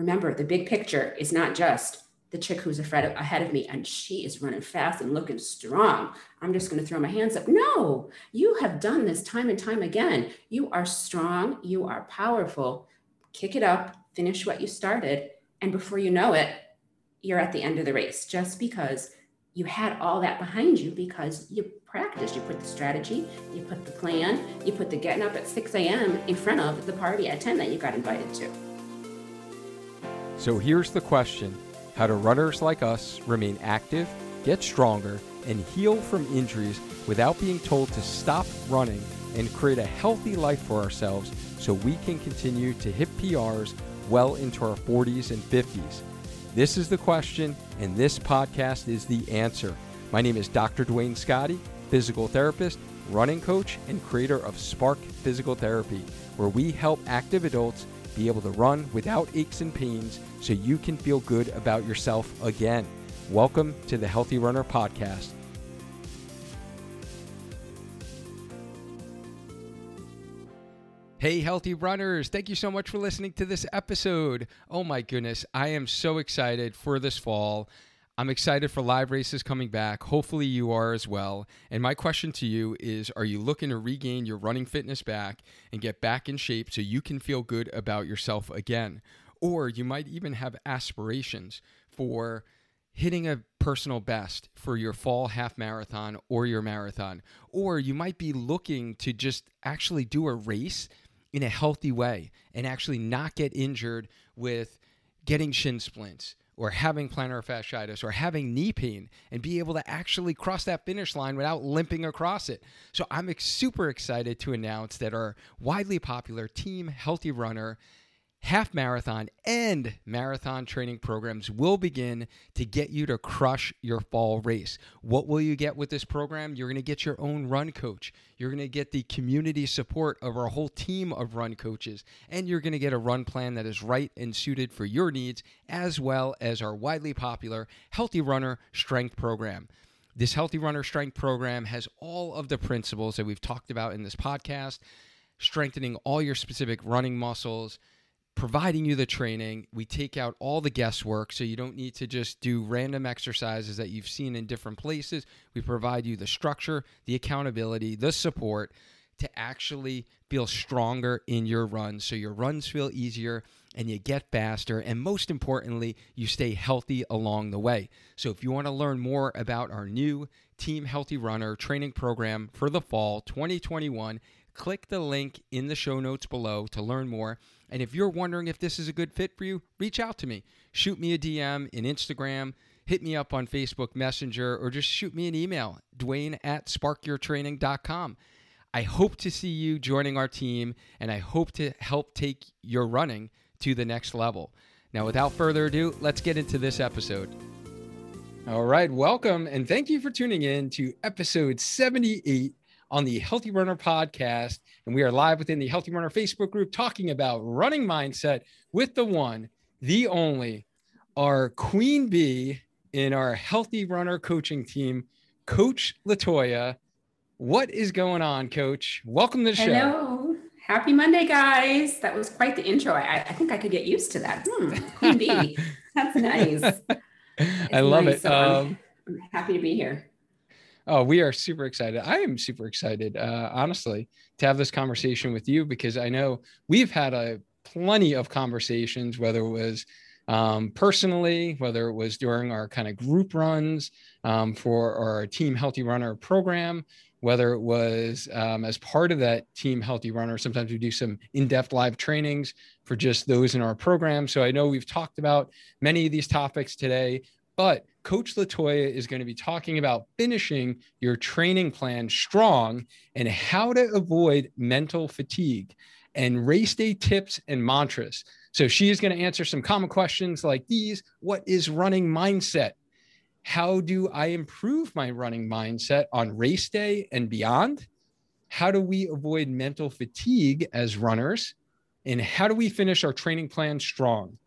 remember the big picture is not just the chick who's ahead of me and she is running fast and looking strong. I'm just going to throw my hands up. No, you have done this time and time again. You are strong, you are powerful. Kick it up, finish what you started. And before you know it, you're at the end of the race just because you had all that behind you because you practiced. You put the strategy, you put the plan, you put the getting up at 6 a.m. in front of the party at 10 that you got invited to. So here's the question How do runners like us remain active, get stronger, and heal from injuries without being told to stop running and create a healthy life for ourselves so we can continue to hit PRs well into our 40s and 50s? This is the question, and this podcast is the answer. My name is Dr. Duane Scotti, physical therapist, running coach, and creator of Spark Physical Therapy, where we help active adults be able to run without aches and pains so you can feel good about yourself again. Welcome to the Healthy Runner Podcast. Hey, healthy runners. Thank you so much for listening to this episode. Oh my goodness, I am so excited for this fall. I'm excited for live races coming back. Hopefully, you are as well. And my question to you is Are you looking to regain your running fitness back and get back in shape so you can feel good about yourself again? Or you might even have aspirations for hitting a personal best for your fall half marathon or your marathon. Or you might be looking to just actually do a race in a healthy way and actually not get injured with getting shin splints or having plantar fasciitis or having knee pain and be able to actually cross that finish line without limping across it. So I'm super excited to announce that our widely popular Team Healthy Runner half marathon and marathon training programs will begin to get you to crush your fall race. What will you get with this program? You're going to get your own run coach. You're going to get the community support of our whole team of run coaches, and you're going to get a run plan that is right and suited for your needs, as well as our widely popular Healthy Runner Strength Program. This Healthy Runner Strength Program has all of the principles that we've talked about in this podcast, strengthening all your specific running muscles providing you the training. We take out all the guesswork so you don't need to just do random exercises that you've seen in different places. We provide you the structure, the accountability, the support to actually feel stronger in your runs so your runs feel easier and you get faster. And most importantly, you stay healthy along the way. So if you want to learn more about our new Team Healthy Runner training program for the fall 2021, click the link in the show notes below to learn more. And if you're wondering if this is a good fit for you, reach out to me. Shoot me a DM in Instagram, hit me up on Facebook Messenger, or just shoot me an email, Duane at sparkyourtraining.com. I hope to see you joining our team, and I hope to help take your running to the next level. Now, without further ado, let's get into this episode. All right, welcome, and thank you for tuning in to episode 78 on the Healthy Runner podcast. And we are live within the Healthy Runner Facebook group talking about running mindset with the one, the only, our queen bee in our Healthy Runner coaching team, Coach Latoya. What is going on, Coach? Welcome to the Hello. show. Hello. Happy Monday, guys. That was quite the intro. I, I think I could get used to that. Hmm, queen bee. That's nice. I love nice. it. So um, I'm happy to be here. Oh, we are super excited. I am super excited, uh, honestly, to have this conversation with you because I know we've had a plenty of conversations, whether it was um, personally, whether it was during our kind of group runs um, for our Team Healthy Runner program, whether it was um, as part of that Team Healthy Runner. Sometimes we do some in depth live trainings for just those in our program. So I know we've talked about many of these topics today, but Coach Latoya is going to be talking about finishing your training plan strong and how to avoid mental fatigue and race day tips and mantras. So she is going to answer some common questions like these What is running mindset? How do I improve my running mindset on race day and beyond? How do we avoid mental fatigue as runners? And how do we finish our training plan strong?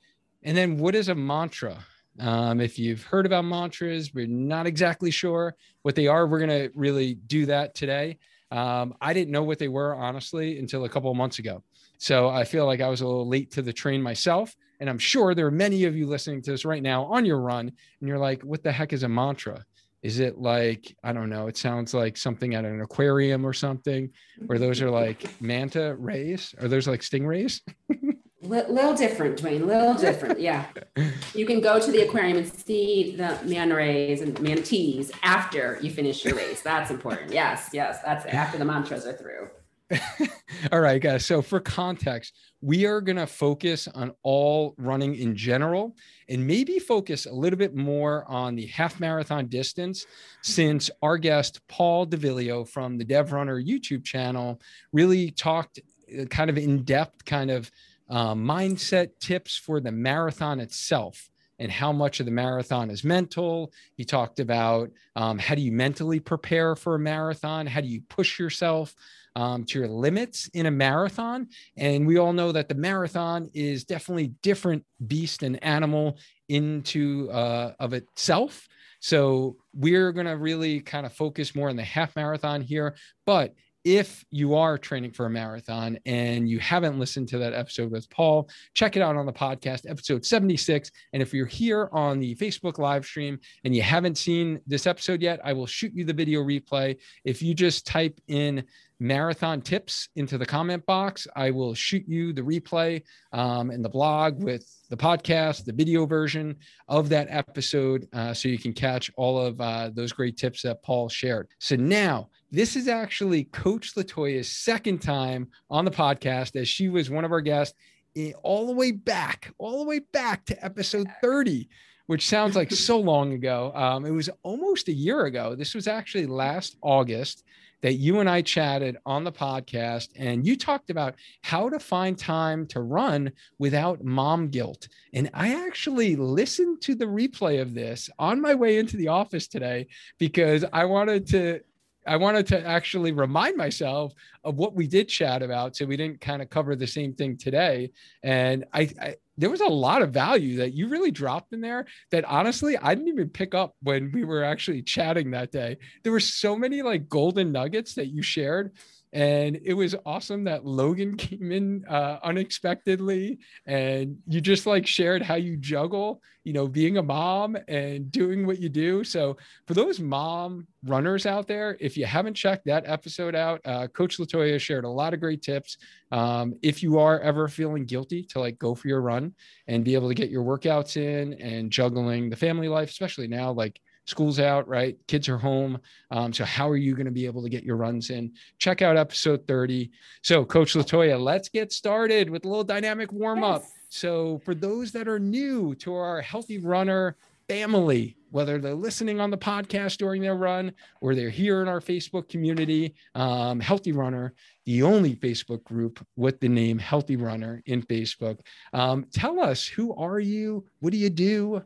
And then, what is a mantra? Um, if you've heard about mantras, we're not exactly sure what they are. We're going to really do that today. Um, I didn't know what they were, honestly, until a couple of months ago. So I feel like I was a little late to the train myself. And I'm sure there are many of you listening to this right now on your run, and you're like, what the heck is a mantra? Is it like, I don't know, it sounds like something at an aquarium or something, or those are like manta rays, or those like stingrays? little different, Duane. Little different. Yeah. You can go to the aquarium and see the manta rays and manatees after you finish your race. That's important. Yes, yes. That's after the mantras are through. all right, guys. So, for context, we are going to focus on all running in general and maybe focus a little bit more on the half marathon distance since our guest, Paul DeVillio from the Dev Runner YouTube channel, really talked uh, kind of in depth, kind of uh, mindset tips for the marathon itself and how much of the marathon is mental. He talked about um, how do you mentally prepare for a marathon? How do you push yourself um, to your limits in a marathon? And we all know that the marathon is definitely different beast and animal into uh, of itself. So we're going to really kind of focus more on the half marathon here, but if you are training for a marathon and you haven't listened to that episode with Paul, check it out on the podcast, episode 76. And if you're here on the Facebook live stream and you haven't seen this episode yet, I will shoot you the video replay. If you just type in marathon tips into the comment box. I will shoot you the replay um, and the blog with the podcast, the video version of that episode, uh, so you can catch all of uh, those great tips that Paul shared. So now, this is actually Coach Latoya's second time on the podcast, as she was one of our guests eh, all the way back, all the way back to episode 30 which sounds like so long ago. Um, it was almost a year ago. This was actually last August that you and I chatted on the podcast, and you talked about how to find time to run without mom guilt. And I actually listened to the replay of this on my way into the office today because I wanted to I wanted to actually remind myself of what we did chat about, so we didn't kind of cover the same thing today. And I, I, there was a lot of value that you really dropped in there that honestly I didn't even pick up when we were actually chatting that day. There were so many like golden nuggets that you shared and it was awesome that Logan came in uh, unexpectedly and you just like shared how you juggle, you know, being a mom and doing what you do. So for those mom runners out there, if you haven't checked that episode out, uh, Coach Latoya shared a lot of great tips. Um, if you are ever feeling guilty to like go for your run and be able to get your workouts in and juggling the family life, especially now, like school's out, right? Kids are home. Um, so how are you going to be able to get your runs in? Check out episode 30. So, Coach Latoya, let's get started with a little dynamic warm up. Yes. So, for those that are new to our healthy runner family, whether they're listening on the podcast during their run or they're here in our Facebook community, um, Healthy Runner, the only Facebook group with the name Healthy Runner in Facebook. Um, tell us, who are you? What do you do?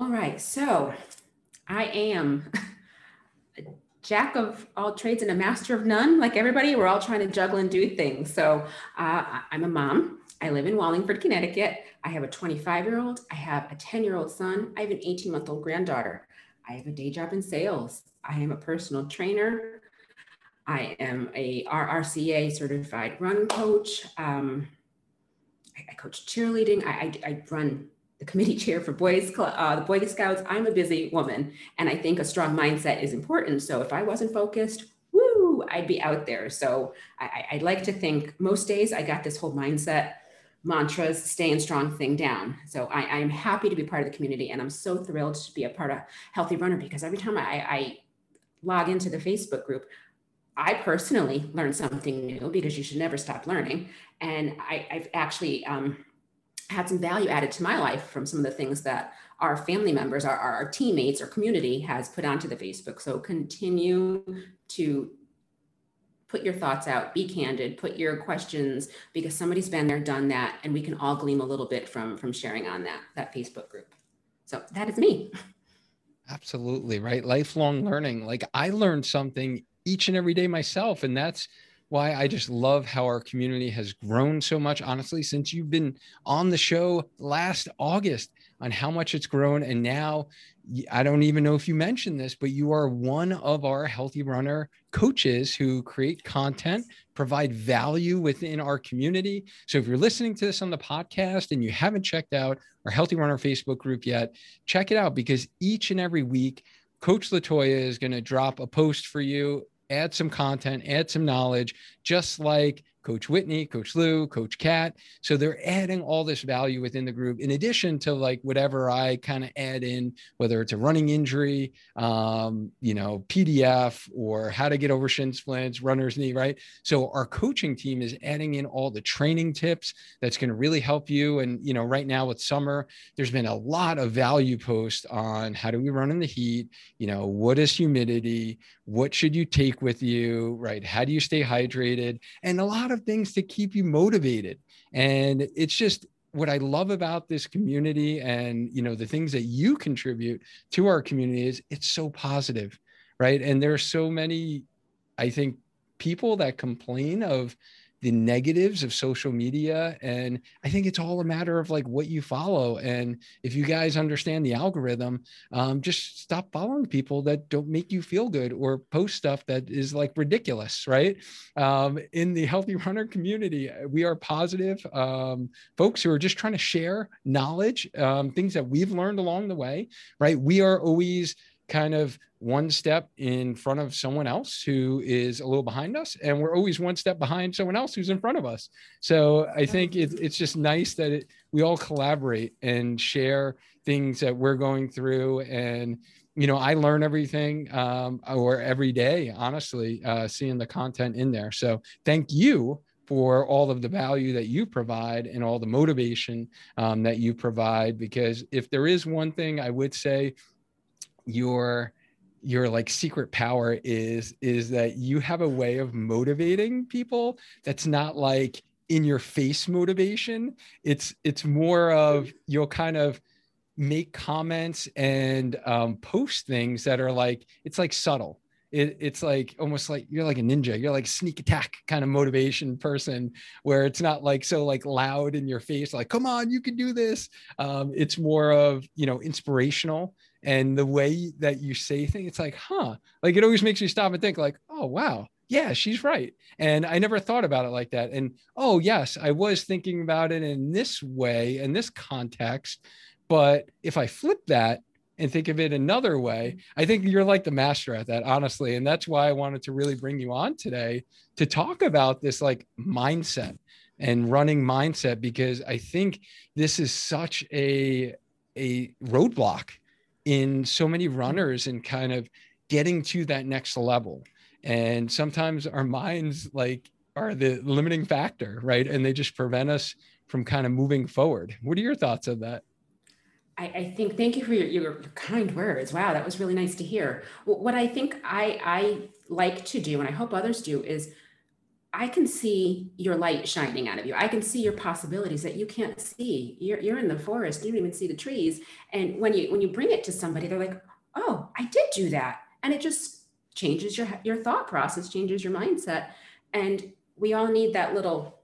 All right, so I am a jack of all trades and a master of none. Like everybody, we're all trying to juggle and do things. So uh, I'm a mom. I live in Wallingford, Connecticut. I have a 25 year old. I have a 10 year old son. I have an 18 month old granddaughter. I have a day job in sales. I am a personal trainer. I am a RRCA certified run coach. Um, I, I, coach cheerleading. I, I, I run the committee chair for Boys uh, the Boy Scouts. I'm a busy woman, and I think a strong mindset is important. So if I wasn't focused, woo, I'd be out there. So I, I like to think most days I got this whole mindset mantras, staying strong thing down. So I, I'm happy to be part of the community, and I'm so thrilled to be a part of Healthy Runner because every time I, I log into the Facebook group, I personally learn something new because you should never stop learning. And I, have actually um, had some value added to my life from some of the things that our family members, our, our teammates, our community has put onto the Facebook. So continue to put your thoughts out, be candid, put your questions because somebody's been there, done that, and we can all glean a little bit from from sharing on that that Facebook group. So that is me. Absolutely right. Lifelong learning. Like I learned something each and every day myself, and that's why I just love how our community has grown so much, honestly, since you've been on the show last August on how much it's grown. And now I don't even know if you mentioned this, but you are one of our Healthy Runner coaches who create content, provide value within our community. So if you're listening to this on the podcast and you haven't checked out our Healthy Runner Facebook group yet, check it out because each and every week, Coach Latoya is going to drop a post for you add some content, add some knowledge, just like Coach Whitney, Coach Lou, Coach Cat. So they're adding all this value within the group, in addition to like whatever I kind of add in, whether it's a running injury, um, you know, PDF or how to get over shin splints, runner's knee, right? So our coaching team is adding in all the training tips that's going to really help you. And, you know, right now with summer, there's been a lot of value posts on how do we run in the heat, you know, what is humidity, what should you take with you, right? How do you stay hydrated? And a lot of things to keep you motivated. And it's just what I love about this community and you know the things that you contribute to our community is it's so positive, right? And there are so many, I think, people that complain of the negatives of social media and i think it's all a matter of like what you follow and if you guys understand the algorithm um, just stop following people that don't make you feel good or post stuff that is like ridiculous right? Um, in the healthy runner community we are positive um, folks who are just trying to share knowledge um, things that we've learned along the way right? We are always kind of one step in front of someone else who is a little behind us and we're always one step behind someone else who's in front of us. So i think it, it's just nice that it, we all collaborate and share things that we're going through. And you know i learn everything um, or every day honestly uh, seeing the content in there. So thank you for all of the value that you provide and all the motivation um, that you provide because if there is one thing i would say your your like secret power is is that you have a way of motivating people that's not like in your face motivation. It's it's more of you'll kind of make comments and um, post things that are like it's like subtle. It, it's like almost like you're like a ninja. You're like sneak attack kind of motivation person where it's not like so like loud in your face like come on you can do this. Um, it's more of you know inspirational and the way that you say things it's like huh like it always makes you stop and think like oh wow yeah she's right. And i never thought about it like that. And oh yes i was thinking about it in this way in this context but if i flip that and think of it another way mm-hmm. i think you're like the master at that honestly. And that's why i wanted to really bring you on today to talk about this like mindset and running mindset because i think this is such a a roadblock in so many runners and kind of getting to that next level. And sometimes our minds like are the limiting factor, right? And they just prevent us from kind of moving forward. What are your thoughts on that? I, I think thank you for your, your, kind words. Wow, that was really nice to hear. What I think I, I like to do, and I hope others do, is I can see your light shining out of you. I can see your possibilities that you can't see. You're, you're in the forest, you don't even see the trees. And when you when you bring it to somebody, they're like, oh, I did do that. And it just changes your your thought process, changes your mindset. And we all need that little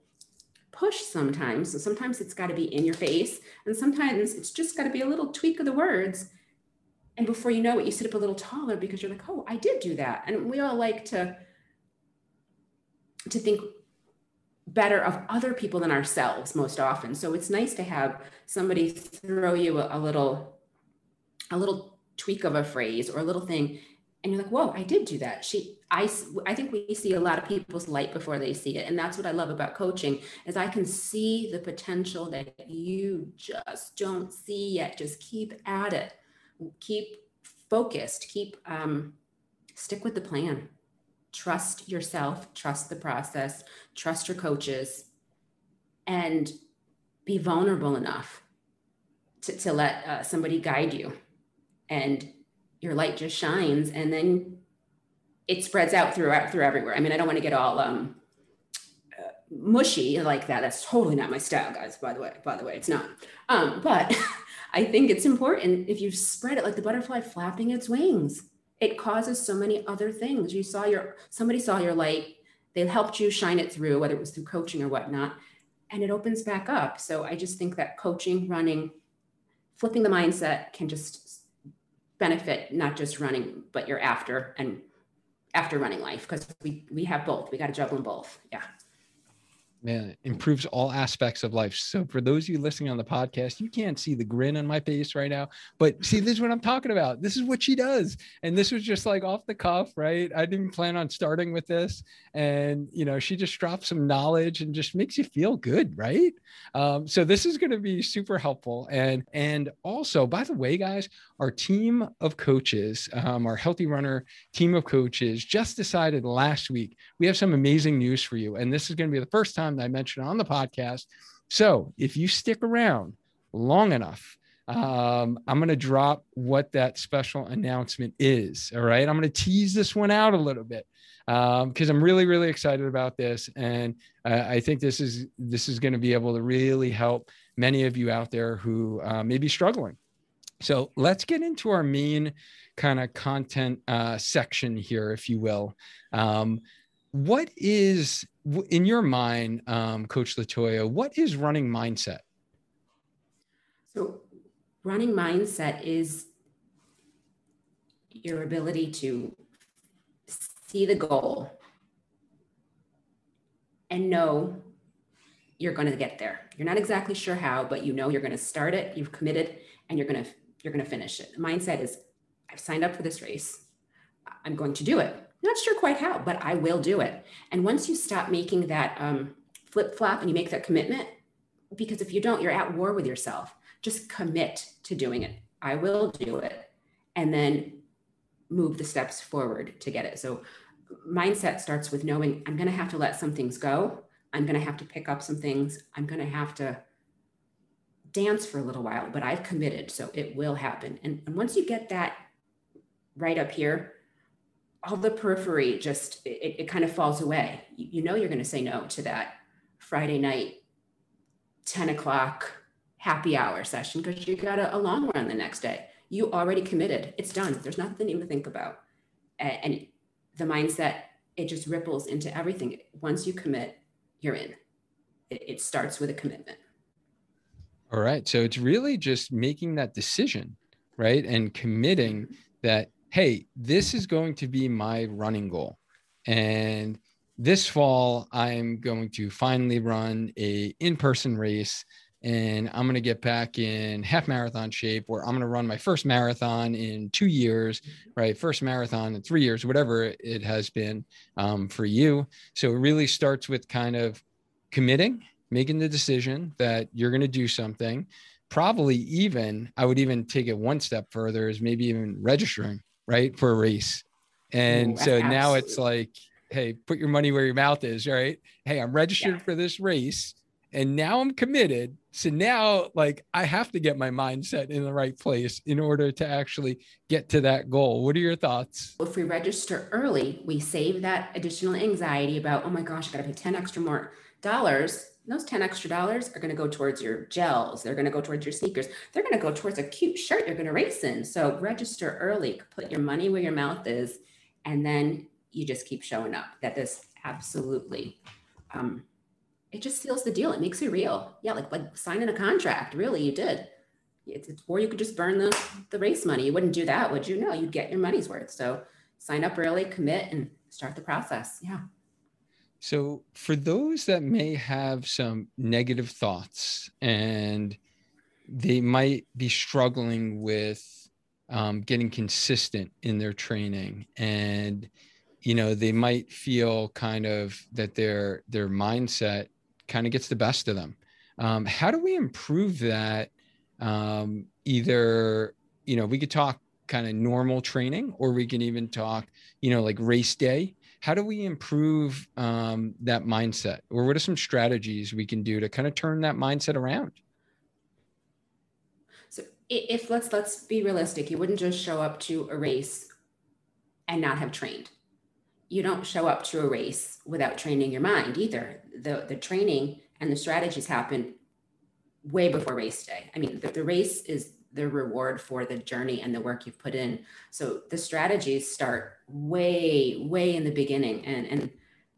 push sometimes. So sometimes it's got to be in your face, and sometimes it's just got to be a little tweak of the words. And before you know it, you sit up a little taller because you're like, oh, I did do that. And we all like to to think better of other people than ourselves most often. So it's nice to have somebody throw you a, a, little a little tweak of a phrase or a little thing and you're like, "Whoa, I did do that." She I I think we see a lot of people's light before they see it. And that's what I love about coaching is I can see the potential that you just don't see yet. Just keep at it. Keep focused. Keep um stick with the plan trust yourself, trust the process, trust your coaches, and be vulnerable enough to, to let uh, somebody guide you. And your light just shines, and then it spreads out throughout through everywhere. I mean, I don't want to get all um, uh, mushy like that. That's totally not my style, guys. By the way, by the way, it's not. Um, but I think it's important if you spread it like the butterfly flapping its wings it causes so many other things you saw your somebody saw your light they helped you shine it through, whether it was through coaching or whatnot, and it opens back up. So I just think that coaching, running, flipping the mindset can just benefit not just running, but your after and after running life because we we have both. We got to juggle them both. Yeah man improves all aspects of life. So for those of you listening on the podcast you can't see the grin on my face right now but see this is what i'm talking about. This is what she does. And this was just like off the cuff right? I didn't plan on starting with this. And you know she just drops some knowledge and just makes you feel good right? Um, so this is going to be super helpful. And and also by the way guys our team of coaches um, our healthy runner team of coaches just decided last week we have some amazing news for you. And this is going to be the first time that i mentioned on the podcast so if you stick around long enough um, I'm going to drop what that special announcement is. All right. I'm going to tease this one out a little bit because um, I'm really, really excited about this, and uh, I think this is this is going to be able to really help many of you out there who uh, may be struggling. So let's get into our main kind of content uh, section here, if you will. Um, what is in your mind, um, Coach Latoya? What is running mindset? So, running mindset is your ability to see the goal and know you're going to get there. You're not exactly sure how, but you know you're going to start it, you've committed, and you're going to you're going to finish it. Mindset is I've signed up for this race. I'm going to do it. Not sure quite how, but I will do it. And once you stop making that um, flip flop and you make that commitment, because if you don't, you're at war with yourself. Just commit to doing it. I will do it. And then move the steps forward to get it. So mindset starts with knowing I'm going to have to let some things go. I'm going to have to pick up some things. I'm going to have to dance for a little while, but I've committed. So it will happen. And, and once you get that right up here, all the periphery just, it, it kind of falls away. You, you know, you're going to say no to that Friday night, 10 o'clock happy hour session because you got a, a long run the next day you already committed. It's done. There's nothing even to think about. And the mindset, it just ripples into everything. Once you commit, you're in. It, starts with a commitment. All right. So it's really just making that decision, right? And committing that, hey, this is going to be my running goal. And this fall, I'm going to finally run a in-person race and I'm going to get back in half marathon shape where I'm going to run my first marathon in two years, right? First marathon in three years, whatever it has been um, for you. So it really starts with kind of committing, making the decision that you're going to do something. Probably even, I would even take it one step further, is maybe even registering, right, for a race. And Ooh, so absolutely. now it's like, hey, put your money where your mouth is, right? Hey, I'm registered yeah. for this race and now I'm committed. So now, like, I have to get my mindset in the right place in order to actually get to that goal. What are your thoughts? If we register early, we save that additional anxiety about, oh my gosh, I got to pay 10 extra more dollars. Those 10 extra dollars are going to go towards your gels. They're going to go towards your sneakers. They're going to go towards a cute shirt you're going to race in. So register early, put your money where your mouth is, and then you just keep showing up. That this absolutely um, it just seals the deal. It makes it real. Yeah, like like signing a contract. Really, you did. It's, it's, or you could just burn the the race money. You wouldn't do that, would you? No, you'd get your money's worth. So sign up early, commit, and start the process. Yeah. So for those that may have some negative thoughts and they might be struggling with um, getting consistent in their training and you know they might feel kind of that their their mindset kind of gets the best of them. Um, how do we improve that? Um, either, you know, we could talk kind of normal training or we can even talk, you know, like race day. How do we improve um, that mindset? Or what are some strategies we can do to kind of turn that mindset around? So if let's let's be realistic, you wouldn't just show up to a race and not have trained you don't show up to a race without training your mind either. The, the training and the strategies happen way before race day. I mean, the, the race is the reward for the journey and the work you've put in. So the strategies start way, way in the beginning. And, and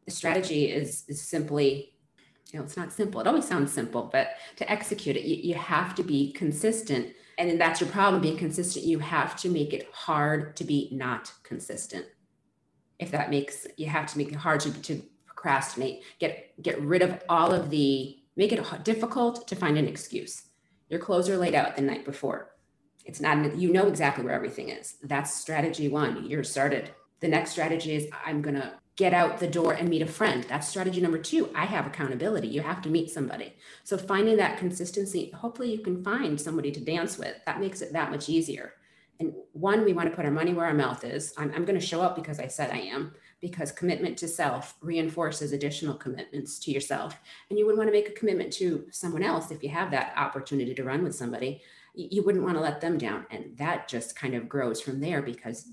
the strategy is, is simply you know, it's not simple. It always sounds simple, but to execute it, you, you have to be consistent. And then that's your problem being consistent. You have to make it hard to be not consistent. If that makes you have to make it hard to, to procrastinate, get get rid of all of the make it difficult to find an excuse. Your clothes are laid out the night before. It's not you know exactly where everything is. That's strategy one. You're started. The next strategy is I'm gonna get out the door and meet a friend. That's strategy number two. I have accountability. You have to meet somebody. So finding that consistency, hopefully you can find somebody to dance with. That makes it that much easier. And one, we want to put our money where our mouth is. I'm, I'm going to show up because I said I am, because commitment to self reinforces additional commitments to yourself. And you wouldn't want to make a commitment to someone else if you have that opportunity to run with somebody. You wouldn't want to let them down. And that just kind of grows from there because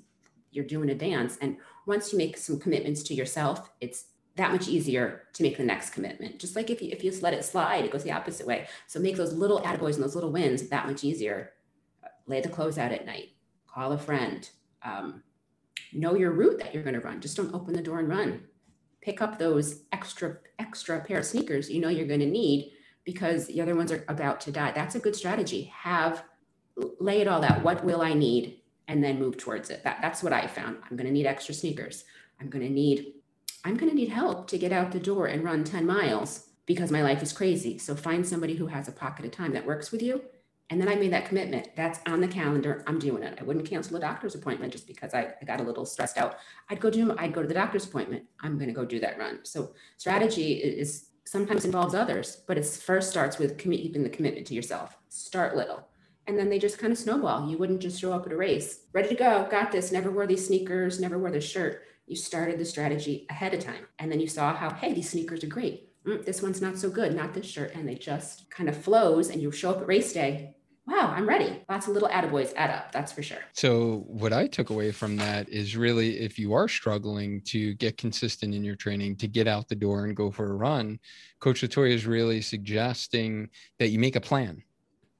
you're doing a dance. And once you make some commitments to yourself, it's that much easier to make the next commitment. Just like if you if you just let it slide, it goes the opposite way. So make those little attaboys and those little wins that much easier. Lay the clothes out at night. Call a friend. Um, know your route that you're going to run. Just don't open the door and run. Pick up those extra extra pair of sneakers you know you're going to need because the other ones are about to die. That's a good strategy. Have lay it all out. What will I need? and then move towards it. That, that's what I found. I'm going to need extra sneakers. I'm going to need I'm going to need help to get out the door and run 10 miles because my life is crazy. So find somebody who has a pocket of time that works with you. And then I made that commitment. That's on the calendar. I'm doing it. I wouldn't cancel a doctor's appointment just because I, I got a little stressed out. I'd go do I'd go to the doctor's appointment. I'm going to go do that run. So strategy is sometimes involves others, but it first starts with keeping the commitment to yourself. Start little and then they just kind of snowball. You wouldn't just show up at a race, ready to go, got this, never wore these sneakers, never wore this shirt. You started the strategy ahead of time. And then you saw how, hey, these sneakers are great. Mm, this one's not so good, not this shirt. And it just kind of flows and you show up at race day. Wow, I'm ready. Lots of little attaboys add up, that's for sure. So, what I took away from that is really if you are struggling to get consistent in your training, to get out the door and go for a run, Coach Latoya is really suggesting that you make a plan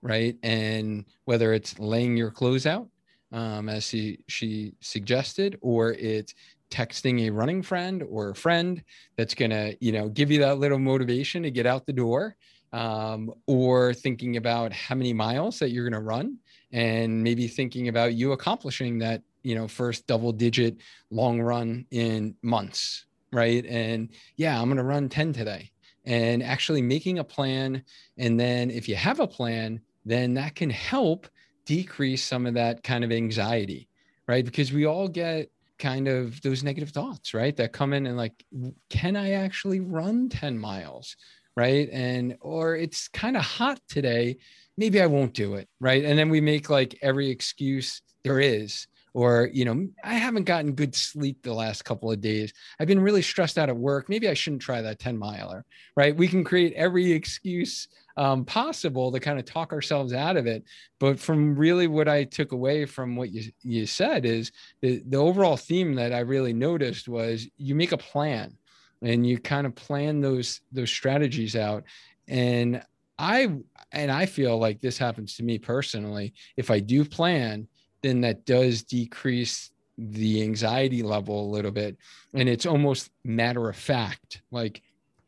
right? And whether it's laying your clothes out, um, as she she suggested, or it's texting a running friend or a friend that's gonna you know give you that little motivation to get out the door, um, or thinking about how many miles that you're gonna run, and maybe thinking about you accomplishing that you know first double digit long run in months, right? And yeah, I'm gonna run 10 today and actually making a plan. And then if you have a plan, then that can help decrease some of that kind of anxiety, right? Because we all get kind of those negative thoughts, right? That come in and like, can I actually run 10 miles? Right. And, or it's kind of hot today. Maybe I won't do it. Right. And then we make like every excuse there is or you know i haven't gotten good sleep the last couple of days i've been really stressed out at work maybe i shouldn't try that 10 miler right we can create every excuse um, possible to kind of talk ourselves out of it but from really what i took away from what you, you said is the, the overall theme that i really noticed was you make a plan and you kind of plan those those strategies out and i and i feel like this happens to me personally if i do plan then that does decrease the anxiety level a little bit. And it's almost matter of fact. Like,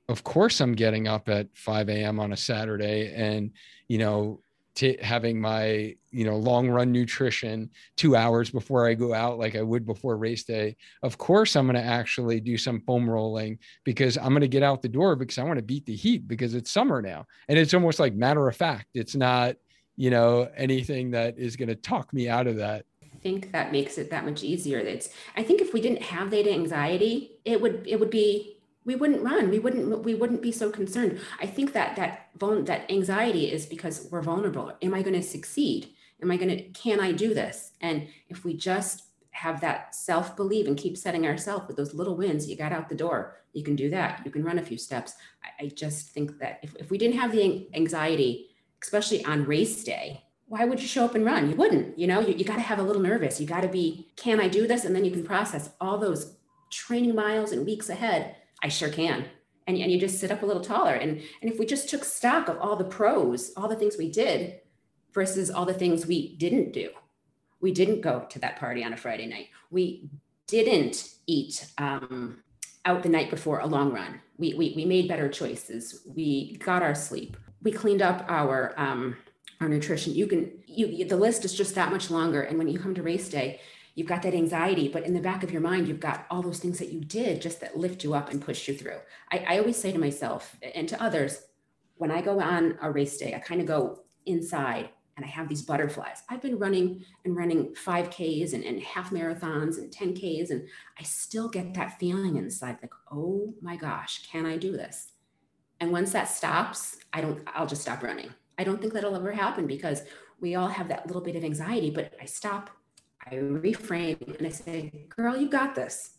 of course, I'm getting up at 5 a.m. on a Saturday and, you know, t- having my, you know, long run nutrition two hours before I go out, like I would before race day. Of course, I'm going to actually do some foam rolling because I'm going to get out the door because I want to beat the heat because it's summer now. And it's almost like matter of fact. It's not, you know, anything that is going to talk me out of that. I think that makes it that much easier. It's I think if we didn't have that anxiety, it would it would be we wouldn't run. We wouldn't we wouldn't be so concerned. I think that that that anxiety is because we're vulnerable. Am I going to succeed? Am I going to can I do this? And if we just have that self belief and keep setting ourselves with those little wins, you got out the door. You can do that. You can run a few steps. I, I just think that if, if we didn't have the anxiety especially on race day, why would you show up and run? You wouldn't, you know, you, you got to have a little nervous. You got to be, can I do this? And then you can process all those training miles and weeks ahead. I sure can. And, and you just sit up a little taller. And, and if we just took stock of all the pros, all the things we did versus all the things we didn't do, we didn't go to that party on a Friday night. We didn't eat um, out the night before a long run. We, we, we made better choices. We got our sleep. We cleaned up our, um, our nutrition. You can, you, the list is just that much longer. And when you come to race day, you've got that anxiety, but in the back of your mind, you've got all those things that you did just that lift you up and push you through. I, I always say to myself and to others, when I go on a race day, I kind of go inside and I have these butterflies. I've been running and running 5Ks and, and half marathons and 10Ks, and I still get that feeling inside like, oh my gosh, can I do this? And once that stops, I don't, I'll just stop running. I don't think that'll ever happen because we all have that little bit of anxiety, but I stop I reframe and I say, girl, you got this.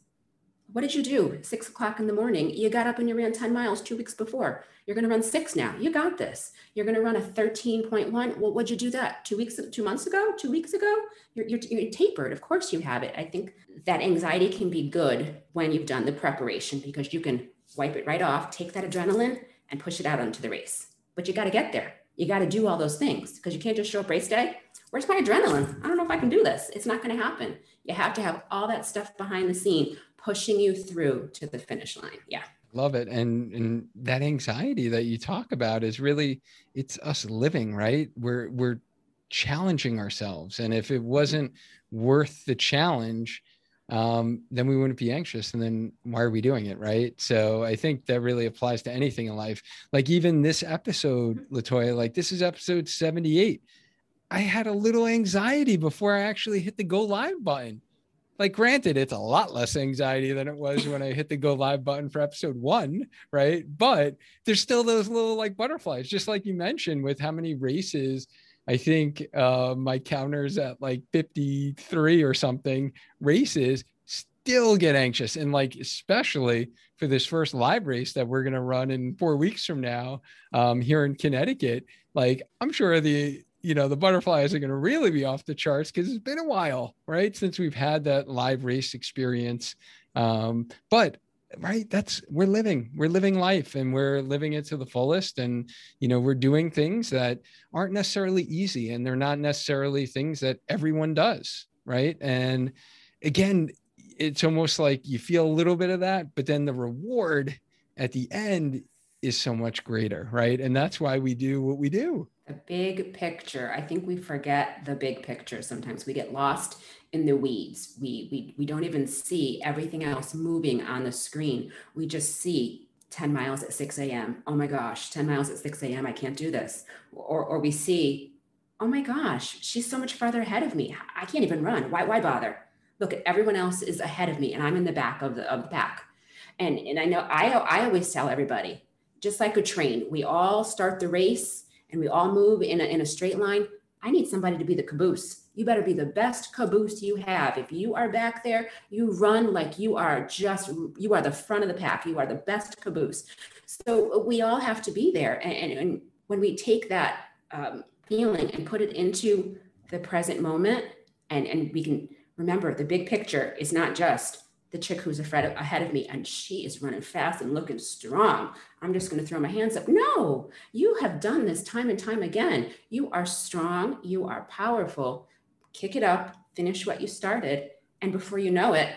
What did you do? Six o'clock in the morning. You got up and you ran 10 miles two weeks before. You're going to run six now. You got this. You're going to run a 13.1. Well, what'd you do that two weeks, two months ago, two weeks ago? You're, you're, you're tapered. Of course you have it. I think that anxiety can be good when you've done the preparation because you can wipe it right off, take that adrenaline and push it out onto the race. But you got to get there. You got to do all those things because you can't just show up race day where's my adrenaline? I don't know if I can do this. It's not going to happen. You have to have all that stuff behind the scene pushing you through to the finish line. Yeah. Love it. And and that anxiety that you talk about is really it's us living, right? We're we're challenging ourselves. And if it wasn't worth the challenge, um, then we wouldn't be anxious. And then why are we doing it? Right. So I think that really applies to anything in life. Like even this episode, Latoya, like this is episode 78. I had a little anxiety before I actually hit the go live button. Like, granted, it's a lot less anxiety than it was when I hit the go live button for episode one, right? But there's still those little like butterflies, just like you mentioned with how many races. I think uh, my counters at like 53 or something races still get anxious. And like, especially for this first live race that we're going to run in four weeks from now um, here in Connecticut, like, I'm sure the you know the butterflies are going to really be off the charts because it's been a while right since we've had that live race experience um, but right that's we're living we're living life and we're living it to the fullest and you know we're doing things that aren't necessarily easy and they're not necessarily things that everyone does right and again it's almost like you feel a little bit of that but then the reward at the end is so much greater right and that's why we do what we do the big picture. I think we forget the big picture sometimes. We get lost in the weeds. We, we, we don't even see everything else moving on the screen. We just see 10 miles at 6 a.m. Oh my gosh, 10 miles at 6 a.m. I can't do this. Or, or we see, oh my gosh, she's so much farther ahead of me. I can't even run. Why, why bother? Look, everyone else is ahead of me and I'm in the back of the, of the pack. And, and I know I, I always tell everybody, just like a train, we all start the race and we all move in a, in a straight line, I need somebody to be the caboose. You better be the best caboose you have. If you are back there, you run like you are just, you are the front of the pack. You are the best caboose. So we all have to be there. And, and, and when we take that um, feeling and put it into the present moment, and, and we can remember the big picture is not just the chick who's ahead of me and she is running fast and looking strong. I'm just going to throw my hands up. No, you have done this time and time again. You are strong. You are powerful. Kick it up, finish what you started. And before you know it,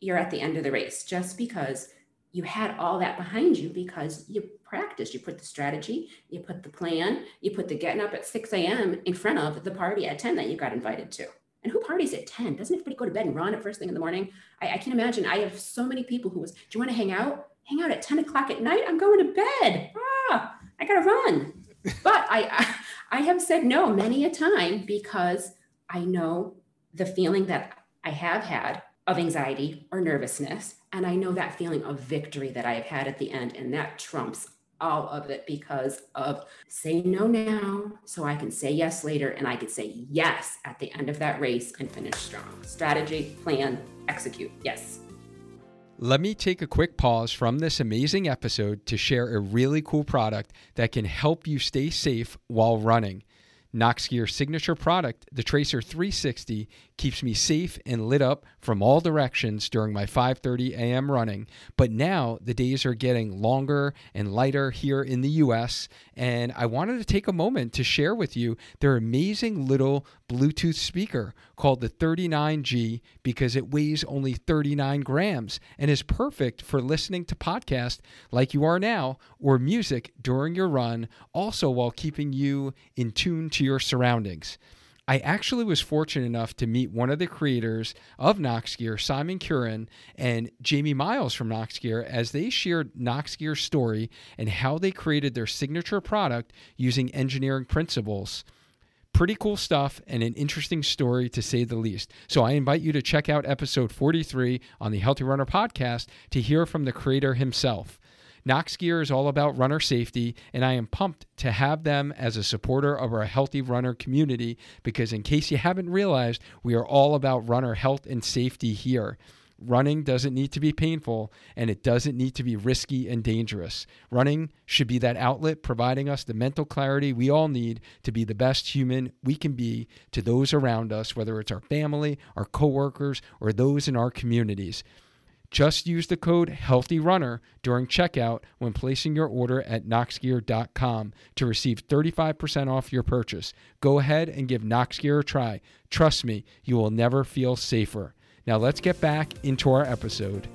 you're at the end of the race just because you had all that behind you because you practiced. You put the strategy, you put the plan, you put the getting up at 6 a.m. in front of the party at 10 that you got invited to. And who parties at 10? Doesn't everybody go to bed and run at first thing in the morning? I, I can imagine. I have so many people who was, do you want to hang out? Hang out at 10 o'clock at night? I'm going to bed. Ah, I gotta run. But I, I, I have said no many a time because I know the feeling that I have had of anxiety or nervousness. And I know that feeling of victory that I have had at the end, and that trumps all of it because of say no now so I can say yes later and I can say yes at the end of that race and finish strong. Strategy, plan, execute. Yes. Let me take a quick pause from this amazing episode to share a really cool product that can help you stay safe while running. Noxgear's signature product, the Tracer 360, keeps me safe and lit up from all directions during my 5:30 a.m. running. But now the days are getting longer and lighter here in the US, and I wanted to take a moment to share with you their amazing little Bluetooth speaker called the 39G because it weighs only 39 grams and is perfect for listening to podcasts like you are now or music during your run, also while keeping you in tune to your surroundings. I actually was fortunate enough to meet one of the creators of Noxgear, Simon Curran, and Jamie Miles from Noxgear as they shared Noxgear's story and how they created their signature product using engineering principles. Pretty cool stuff and an interesting story to say the least. So I invite you to check out episode 43 on the Healthy Runner podcast to hear from the creator himself. Noxgear is all about runner safety, and I am pumped to have them as a supporter of our healthy runner community because, in case you haven't realized, we are all about runner health and safety here. Running doesn't need to be painful and it doesn't need to be risky and dangerous. Running should be that outlet providing us the mental clarity we all need to be the best human we can be to those around us, whether it's our family, our coworkers, or those in our communities. Just use the code HEALTHYRUNNER during checkout when placing your order at noxgear.com to receive 35% off your purchase. Go ahead and give Noxgear a try. Trust me, you will never feel safer. Now let's get back into our episode.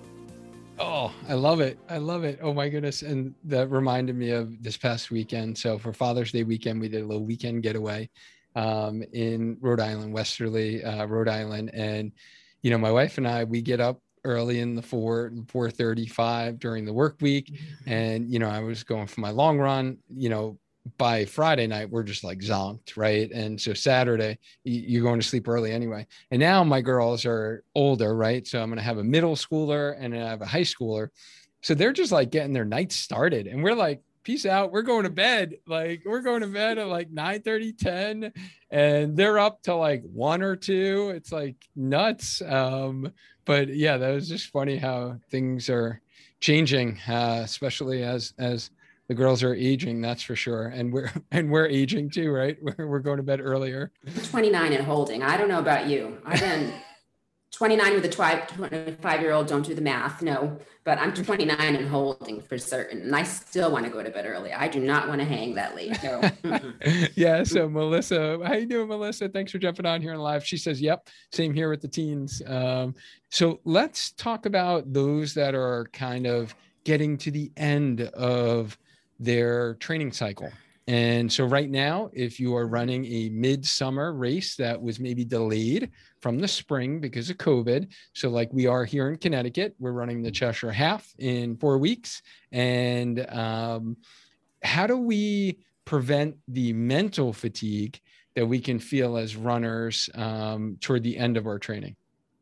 Oh, I love it. I love it. Oh my goodness. And that reminded me of this past weekend. So for Father's Day weekend, we did a little weekend getaway um, in Rhode Island, Westerly, uh, Rhode Island. And, you know, my wife and I, we get up early in the 4 435 during the work week. Mm-hmm. and you know i was going for my long run you know by friday night we're just like zonked right? And so saturday you're going to sleep early anyway. And now my girls are older right? So i'm going to have a middle schooler and i have a high schooler. So they're just like getting their nights started. And we're like peace out we're going to bed. Like we're going to bed at like 9 30 10 and they're up to like one or two. It's like nuts. Um but yeah that was just funny how things are changing uh especially as as the girls are aging that's for sure. And we're and we're aging too right? We're, we're going to bed earlier. 29 and holding. I don't know about you. I've been 29 with a 25 year old, don't do the math, no, but I'm 29 and holding for certain. And I still want to go to bed early. I do not want to hang that late. No. yeah. So, Melissa, how you doing, Melissa? Thanks for jumping on here in live. She says, yep, same here with the teens. Um, so, let's talk about those that are kind of getting to the end of their training cycle. And so, right now, if you are running a midsummer race that was maybe delayed from the spring because of COVID, so like we are here in Connecticut, we're running the Cheshire Half in four weeks. And um, how do we prevent the mental fatigue that we can feel as runners um, toward the end of our training?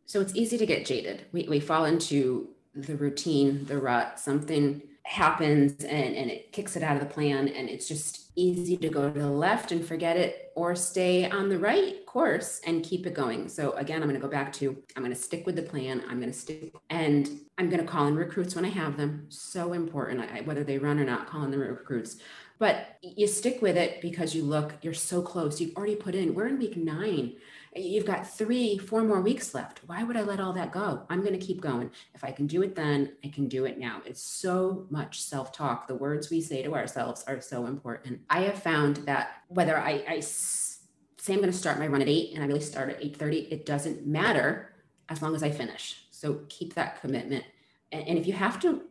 So, it's easy to get jaded. We, we fall into the routine, the rut, something happens and, and it kicks it out of the plan and it's just easy to go to the left and forget it or stay on the right course and keep it going. So again i'm going to go back to i'm going to stick with the plan. I'm going to stick and i'm going to call in recruits when i have them. So important I, whether they run or not calling the recruits. But you stick with it because you look you're so close. You've already put in we're in week nine You've got three, four more weeks left. Why would I let all that go? I'm going to keep going. If I can do it then, I can do it now. It's so much self talk. The words we say to ourselves are so important. I have found that whether I, I say I'm going to start my run at eight and I really start at 8:30, it doesn't matter as long as I finish. So keep that commitment. And, and if you have to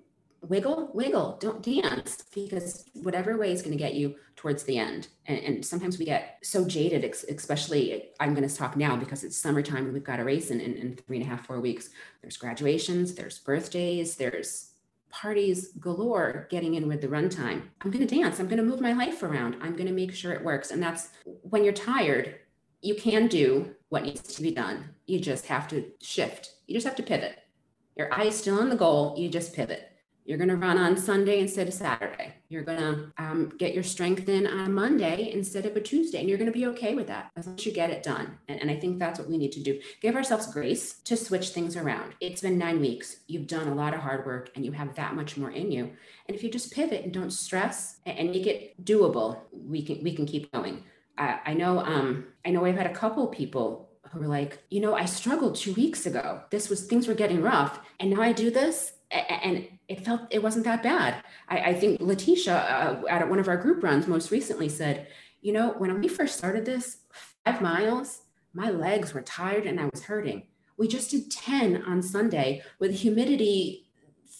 wiggle, wiggle, don't dance because whatever way is going to get you towards the end. And, and sometimes we get so jaded, especially I'm going to talk now because it's summertime and we've got a race in, in, in three and a half, four weeks. There's graduations, there's birthdays, there's parties galore getting in with the runtime. I'm going to dance. I'm going to move my life around. I'm going to make sure it works. And that's when you're tired, you can do what needs to be done. You just have to shift. You just have to pivot. Your eye is still on the goal. You just pivot. You're going to run on Sunday instead of Saturday. You're going to um, get your strength in on Monday instead of a Tuesday. And you're going to be okay with that as long as you get it done. And, and I think that's what we need to do. Give ourselves grace to switch things around. It's been nine weeks. You've done a lot of hard work and you have that much more in you. And if you just pivot and don't stress and, make it doable, we can, we can keep going I, I know, um, I know I've had a couple people who were like, you know, I struggled two weeks ago. This was things were getting rough, and now I do this, and it felt it wasn't that bad. I, I think Letitia uh, at one of our group runs most recently said, you know, when we first started this, five miles, my legs were tired and I was hurting. We just did 10 on Sunday with humidity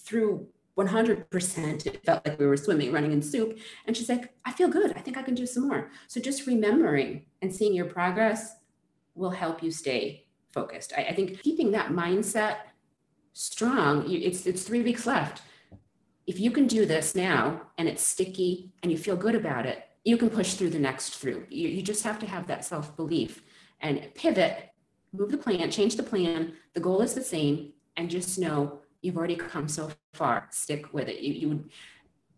through 100%. It felt like we were swimming, running in soup. And she's like, I feel good. I think I can do some more. So just remembering and seeing your progress will help you stay focused. I, I think keeping that mindset strong, it's, it's three weeks left. If you can do this now and it's sticky and you feel good about it, you can push through the next through. You, you just have to have that self belief and pivot, move the plan, change the plan. The goal is the same, and just know you've already come so far. Stick with it. You, you would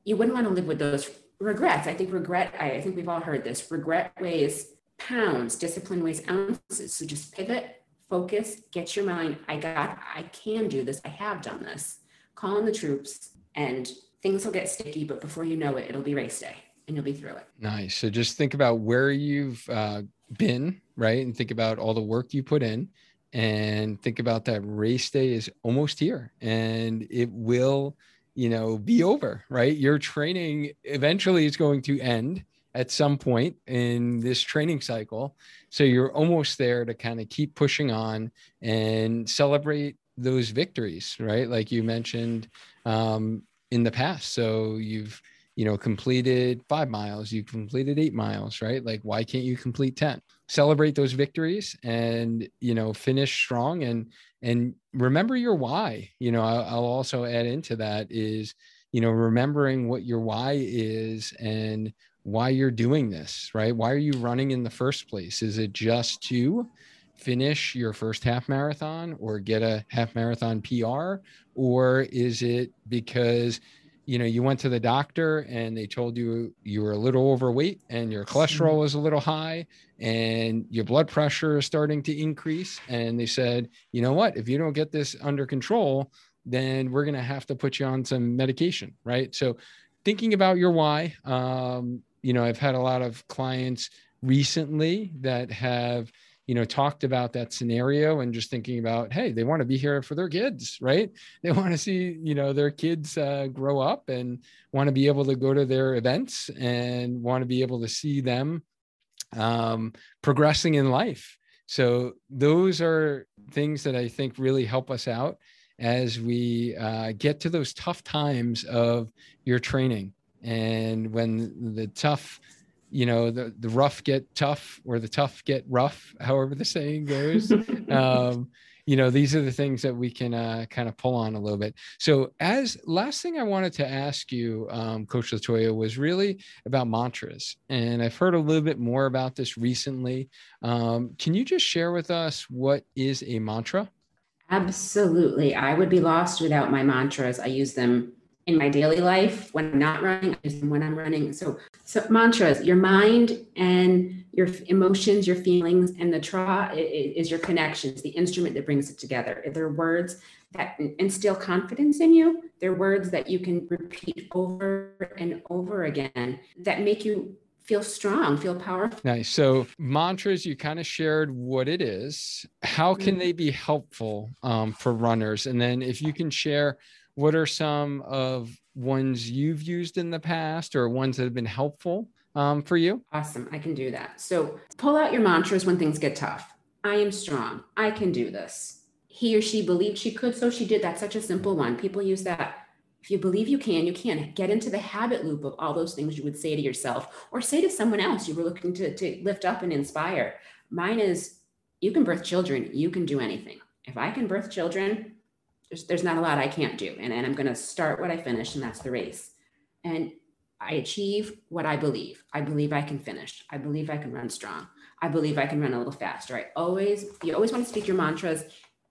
you wouldn't want to live with those regrets. I think regret, I, I think we've all heard this. Regret weighs pounds, discipline weighs ounces. So just pivot, focus, get your mind. I got, I can do this. I have done this. Call in the troops and things will get sticky, but before you know it, it'll be race day and you'll be through it. Nice. So just think about where you've uh, been, right? And think about all the work you put in and think about that race day is almost here and it will, you know, be over, right? Your training eventually is going to end at some point in this training cycle. So you're almost there to kind of keep pushing on and celebrate those victories, right? Like you mentioned um, in the past. So you've you know, completed five miles, you've completed eight miles, right? Like, why can't you complete 10? Celebrate those victories and, you know, finish strong and, and remember your why. You know, I'll, I'll also add into that is, you know, remembering what your why is and why you're doing this, right? Why are you running in the first place? Is it just to finish your first half marathon or get a half marathon PR? Or is it because you know you went to the doctor and they told you you were a little overweight and your cholesterol was a little high and your blood pressure is starting to increase and they said you know what if you don't get this under control then we're going to have to put you on some medication right so thinking about your why um, you know i've had a lot of clients recently that have you know talked about that scenario and just thinking about hey they want to be here for their kids right? They want to see you know their kids uh, grow up and want to be able to go to their events and want to be able to see them um, progressing in life. So those are things that i think really help us out as we uh, get to those tough times of your training and when the tough you know the the rough get tough or the tough get rough however the saying goes um, you know these are the things that we can uh, kind of pull on a little bit. So as last thing i wanted to ask you um, coach latoya was really about mantras. And i've heard a little bit more about this recently. Um, can you just share with us what is a mantra? Absolutely. I would be lost without my mantras. I use them in my daily life when I'm not running, when I'm running. So, so mantras, your mind and your emotions, your feelings, and the tra is your connections, the instrument that brings it together. They're words that instill confidence in you. They're words that you can repeat over and over again that make you feel strong, feel powerful. Nice. So mantras, you kind of shared what it is. How can mm-hmm. they be helpful um, for runners? And then if you can share what are some of ones you've used in the past or ones that have been helpful um, for you? Awesome. I can do that. So pull out your mantras when things get tough. I am strong. I can do this. He or she believed she could, so she did. That's such a simple one. People use that. If you believe you can, you can. Get into the habit loop of all those things you would say to yourself or say to someone else you were looking to, to lift up and inspire. Mine is you can birth children, you can do anything. If I can birth children, there's, there's not a lot I can't do. And, and I'm going to start what I finish, and that's the race. And I achieve what I believe. I believe I can finish. I believe I can run strong. I believe I can run a little faster. I always, you always want to speak your mantras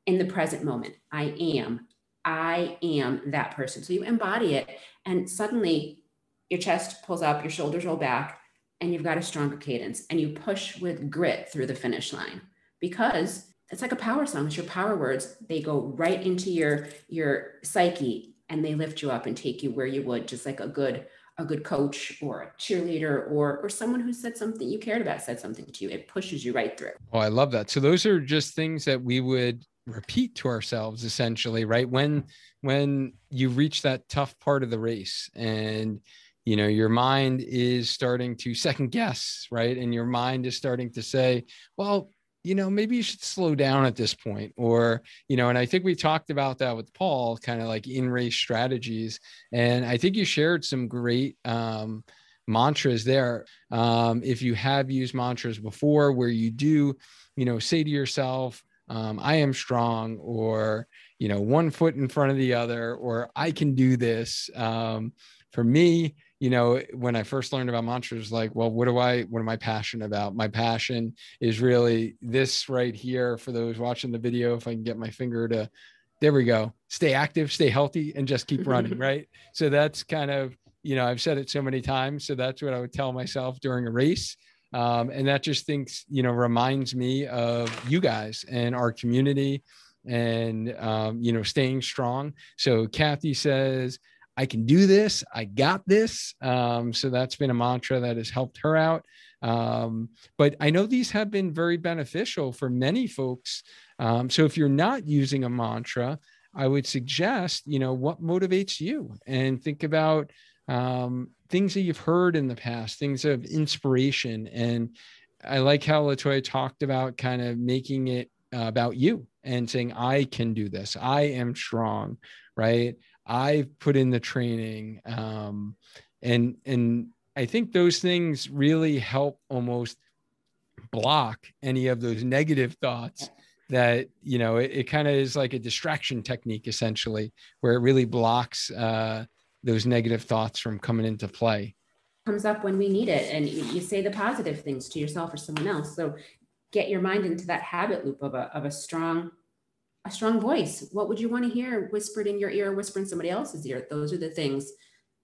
in the present moment. I am, I am that person. So you embody it, and suddenly your chest pulls up, your shoulders roll back, and you've got a stronger cadence, and you push with grit through the finish line because it's like a power song. It's your power words. They go right into your your psyche and they lift you up and take you where you would, just like a good a good coach or a cheerleader or or someone who said something you cared about said something to you. It pushes you right through. Oh i love that. So those are just things that we would repeat to ourselves essentially right? When when you reach that tough part of the race and you know your mind is starting to second guess right? And your mind is starting to say well you know maybe you should slow down at this point or you know and i think we talked about that with paul kind of like in race strategies and i think you shared some great um, mantras there. Um, if you have used mantras before where you do you know say to yourself um, i am strong or you know one foot in front of the other or i can do this um, for me you know, when I first learned about mantras, like, well, what do I, what am I passionate about? My passion is really this right here for those watching the video. If I can get my finger to, there we go, stay active, stay healthy, and just keep running. right. So that's kind of, you know, I've said it so many times. So that's what I would tell myself during a race. Um, and that just thinks, you know, reminds me of you guys and our community and, um, you know, staying strong. So Kathy says, I can do this. I got this. Um, so that's been a mantra that has helped her out. Um, but I know these have been very beneficial for many folks. Um, so if you're not using a mantra, I would suggest, you know, what motivates you and think about um, things that you've heard in the past, things of inspiration. And I like how Latoya talked about kind of making it uh, about you and saying, I can do this. I am strong, right? I've put in the training. Um, and and I think those things really help almost block any of those negative thoughts that you know it, it kind of is like a distraction technique essentially where it really blocks uh, those negative thoughts from coming into play comes up when we need it and you say the positive things to yourself or someone else so get your mind into that habit loop of a, of a strong a strong voice. What would you want to hear whispered in your ear, whispered in somebody else's ear? Those are the things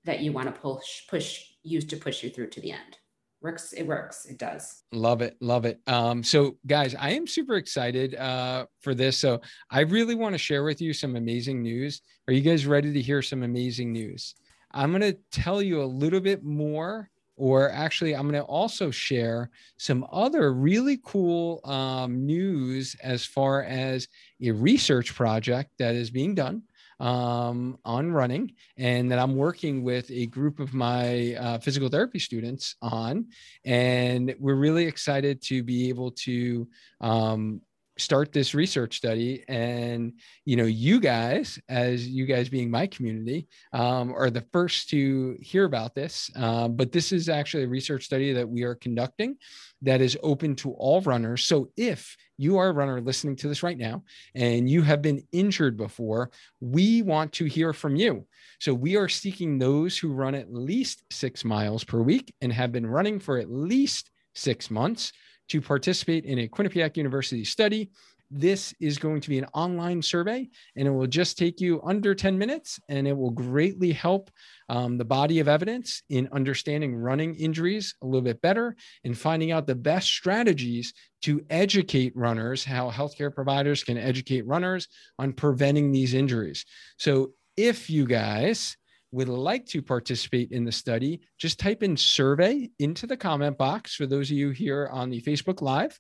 that you want to push, push, use to push you through to the end. Works, it works, it does. Love it, love it. Um, so guys, I am super excited uh, for this. So I really want to share with you some amazing news. Are you guys ready to hear some amazing news? I'm going to tell you a little bit more or actually i'm going to also share some other really cool um, news as far as a research project that is being done um, on running and that i'm working with a group of my uh, physical therapy students on. And we're really excited to be able to um, start this research study and you know you guys as you guys being my community um, are the first to hear about this. Um, but this is actually a research study that we are conducting that is open to all runners. So if you are a runner listening to this right now and you have been injured before we want to hear from you. So we are seeking those who run at least six miles per week and have been running for at least six months to participate in a Quinnipiac University study. This is going to be an online survey and it will just take you under 10 minutes and it will greatly help um, the body of evidence in understanding running injuries a little bit better and finding out the best strategies to educate runners, how healthcare providers can educate runners on preventing these injuries. So if you guys would like to participate in the study, just type in survey into the comment box for those of you here on the Facebook Live,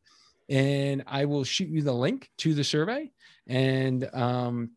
and I will shoot you the link to the survey. And um,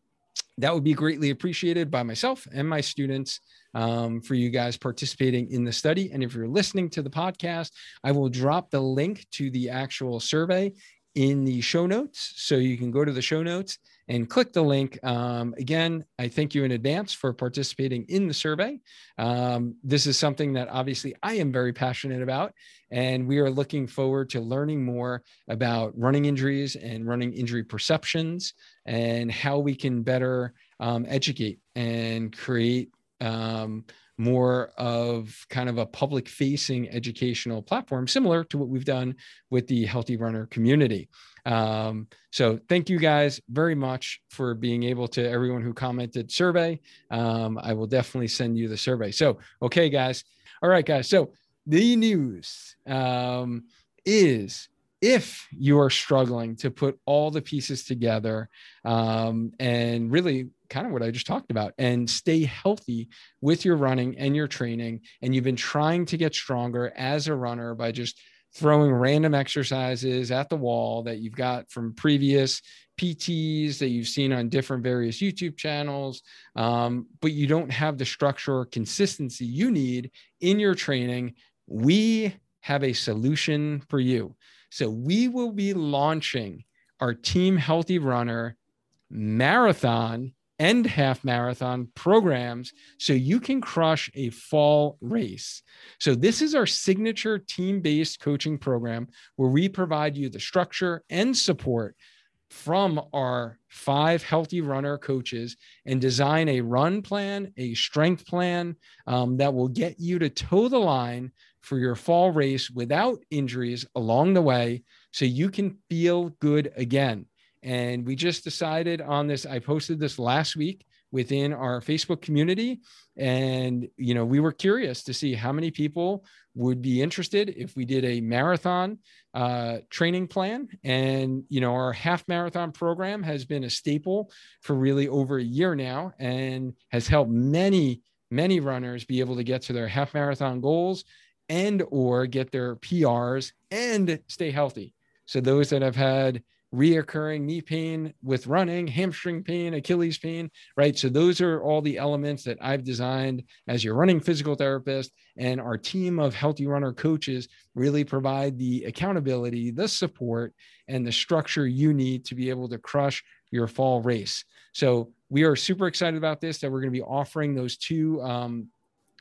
that would be greatly appreciated by myself and my students um, for you guys participating in the study. And if you're listening to the podcast, I will drop the link to the actual survey in the show notes. So you can go to the show notes and click the link. Um, again, I thank you in advance for participating in the survey. Um, this is something that obviously I am very passionate about, and we are looking forward to learning more about running injuries and running injury perceptions and how we can better um, educate and create um, more of kind of a public facing educational platform, similar to what we've done with the Healthy Runner community. Um, so thank you guys very much for being able to everyone who commented survey. Um, I will definitely send you the survey. So, okay, guys. All right, guys. So the news um, is if you are struggling to put all the pieces together um, and really kind of what I just talked about and stay healthy with your running and your training, and you've been trying to get stronger as a runner by just throwing random exercises at the wall that you've got from previous PTs that you've seen on different various YouTube channels, um, but you don't have the structure or consistency you need in your training, we have a solution for you. So we will be launching our Team Healthy Runner marathon and half marathon programs so you can crush a fall race. So, this is our signature team based coaching program where we provide you the structure and support from our five healthy runner coaches and design a run plan, a strength plan um, that will get you to toe the line for your fall race without injuries along the way so you can feel good again. And we just decided on this. I posted this last week within our Facebook community. And, you know, we were curious to see how many people would be interested if we did a marathon uh, training plan. And, you know, our half marathon program has been a staple for really over a year now and has helped many, many runners be able to get to their half marathon goals and or get their PRs and stay healthy. So those that have had reoccurring knee pain with running, hamstring pain, Achilles pain, right? So those are all the elements that I've designed as your running physical therapist. And our team of healthy runner coaches really provide the accountability, the support, and the structure you need to be able to crush your fall race. So we are super excited about this, that we're going to be offering those two um,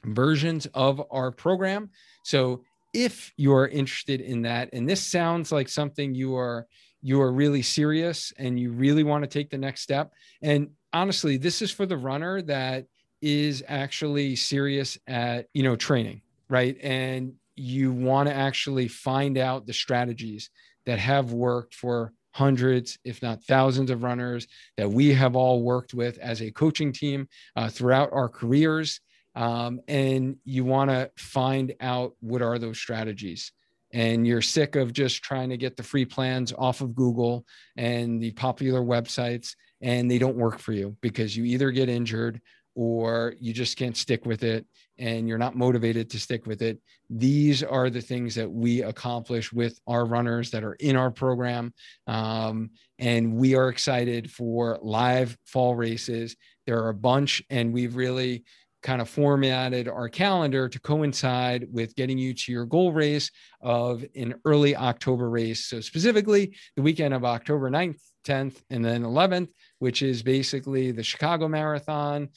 versions of our program. So if you're interested in that, and this sounds like something you are you are really serious and you really want to take the next step. And honestly, this is for the runner that is actually serious at, you know, training, right? And you want to actually find out the strategies that have worked for hundreds, if not thousands of runners that we have all worked with as a coaching team uh, throughout our careers. Um, and you want to find out what are those strategies and you're sick of just trying to get the free plans off of Google and the popular websites, and they don't work for you because you either get injured or you just can't stick with it and you're not motivated to stick with it. These are the things that we accomplish with our runners that are in our program. Um, and we are excited for live fall races. There are a bunch, and we've really kind of formatted our calendar to coincide with getting you to your goal race of an early October race. So, specifically, the weekend of October 9th, 10th, and then 11th, which is basically the Chicago Marathon,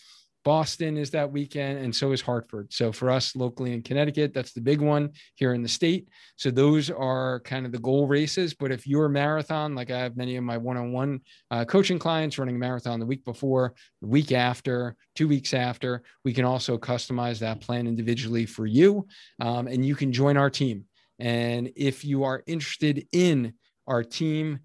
Boston is that weekend, and so is Hartford. So for us locally in Connecticut, that's the big one here in the state. So those are kind of the goal races. But if you're a marathon, like I have many of my one-on-one uh, coaching clients running a marathon the week before, the week after, two weeks after, we can also customize that plan individually for you, um, and you can join our team. And if you are interested in our team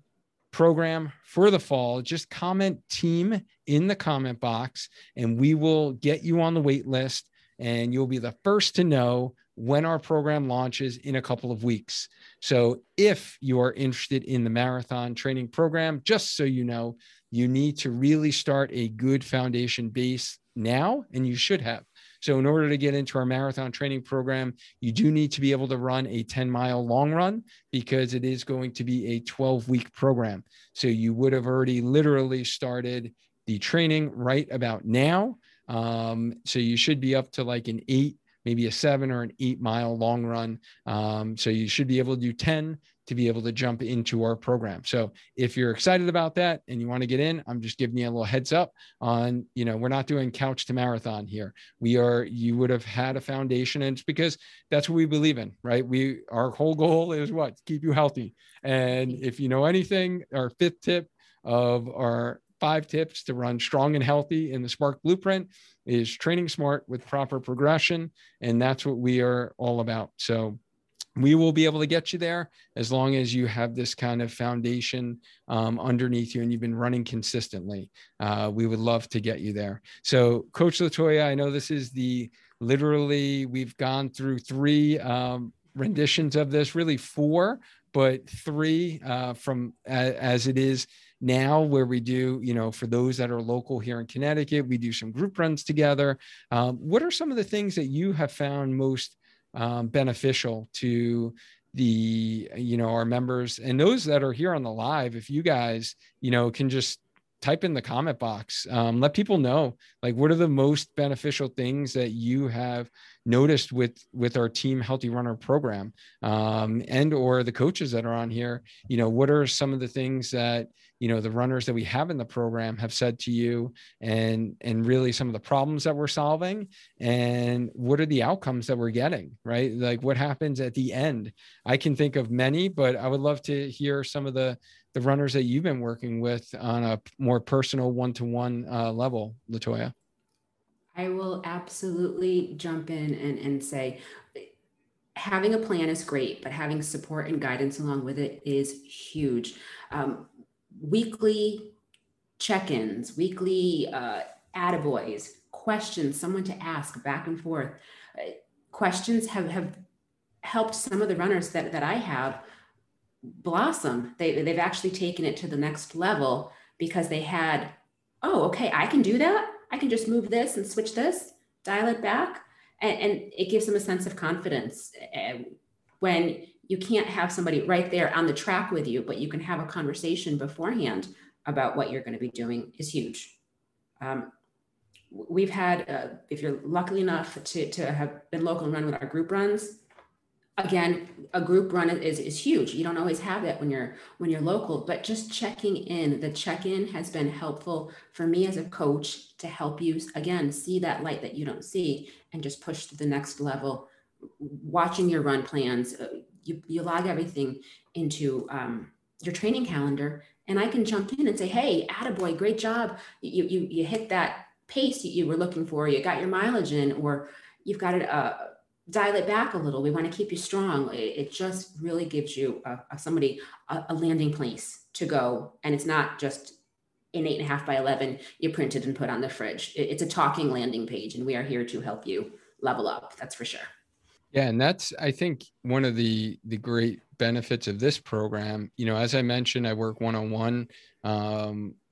program for the fall, just comment team in the comment box and we will get you on the wait list and you'll be the first to know when our program launches in a couple of weeks. So if you are interested in the marathon training program, just so you know, you need to really start a good foundation base now, and you should have. So, in order to get into our marathon training program, you do need to be able to run a 10 mile long run because it is going to be a 12 week program. So, you would have already literally started the training right about now. Um, so, you should be up to like an eight maybe a seven or an eight mile long run. Um, so you should be able to do 10 to be able to jump into our program. So if you're excited about that and you want to get in, I'm just giving you a little heads up on, you know, we're not doing couch to marathon here. We are, you would have had a foundation and it's because that's what we believe in, right? We, our whole goal is what? Keep you healthy. And if you know anything, our fifth tip of our five tips to run strong and healthy in the Spark Blueprint is training smart with proper progression. And that's what we are all about. So we will be able to get you there as long as you have this kind of foundation um, underneath you and you've been running consistently. Uh, we would love to get you there. So, Coach Latoya, I know this is the literally, we've gone through three um, renditions of this, really four, but three uh, from as it is now where we do you know for those that are local here in connecticut we do some group runs together um, what are some of the things that you have found most um, beneficial to the you know our members and those that are here on the live if you guys you know can just type in the comment box um, let people know like what are the most beneficial things that you have noticed with with our team healthy runner program? Um, and or the coaches that are on here you know what are some of the things that you know the runners that we have in the program have said to you and and really some of the problems that we're solving? And what are the outcomes that we're getting right? Like what happens at the end? I can think of many but i would love to hear some of the the runners that you've been working with on a more personal one-to-one uh, level latoya I will absolutely jump in and, and say having a plan is great, but having support and guidance along with it is huge. Um, weekly check ins, weekly uh, attaboys, questions, someone to ask back and forth. Uh, questions have, have helped some of the runners that, that I have blossom. They, they've actually taken it to the next level because they had, oh, okay, I can do that I can just move this and switch this, dial it back. And, and it gives them a sense of confidence eh, when you can't have somebody right there on the track with you, but you can have a conversation beforehand about what you're going to be doing is huge. Um, we've had, uh, if you're lucky enough to, to have been local and run with our group runs, again a group run is, is huge. You don't always have that when you're when you're local but just checking in the check-in has been helpful for me as a coach to help you again see that light that you don't see and just push to the next level. Watching your run plans uh, you, you log everything into um, your training calendar and i can jump in and say hey attaboy great job. You, you, you hit that pace you were looking for. You got your mileage in or you've got it uh, dial it back a little. We want to keep you strong. It, it just really gives you a, a somebody a, a, landing place to go, and it's not just an eight and a half by eleven you printed and put on the fridge. It, it's a talking landing page, and we are here to help you level up. That's for sure. Yeah, and that's I think one of the the great benefits of this program. You know, as I mentioned, I work one on one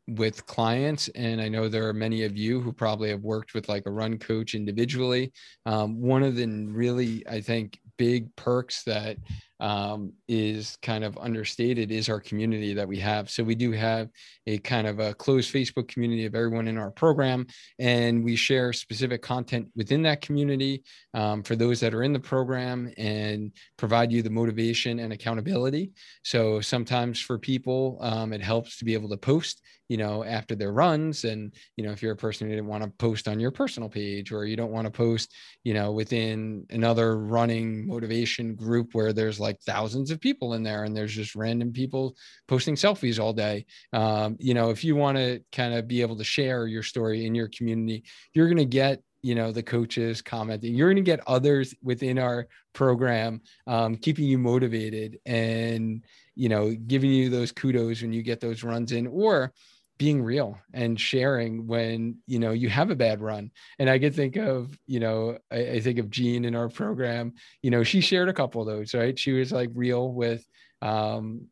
with clients and i know there are many of you who probably have worked with like a run coach individually. Um, one of the really i think big perks that um, is kind of understated is our community that we have. So we do have a kind of a closed Facebook community of everyone in our program, and we share specific content within that community um, for those that are in the program and provide you the motivation and accountability. So sometimes for people, um, it helps to be able to post you know after their runs and you know if you're a person who didn't want to post on your personal page or you don't want to post you know within another running motivation group where there's like thousands of people in there and there's just random people posting selfies all day. Um, you know if you want to kind of be able to share your story in your community you're going to get you know the coaches commenting you're going to get others within our program um, keeping you motivated and you know giving you those kudos when you get those runs in or being real and sharing when you know you have a bad run. And i could think of you know I, I, think of jean in our program. You know she shared a couple of those right? She was like real with um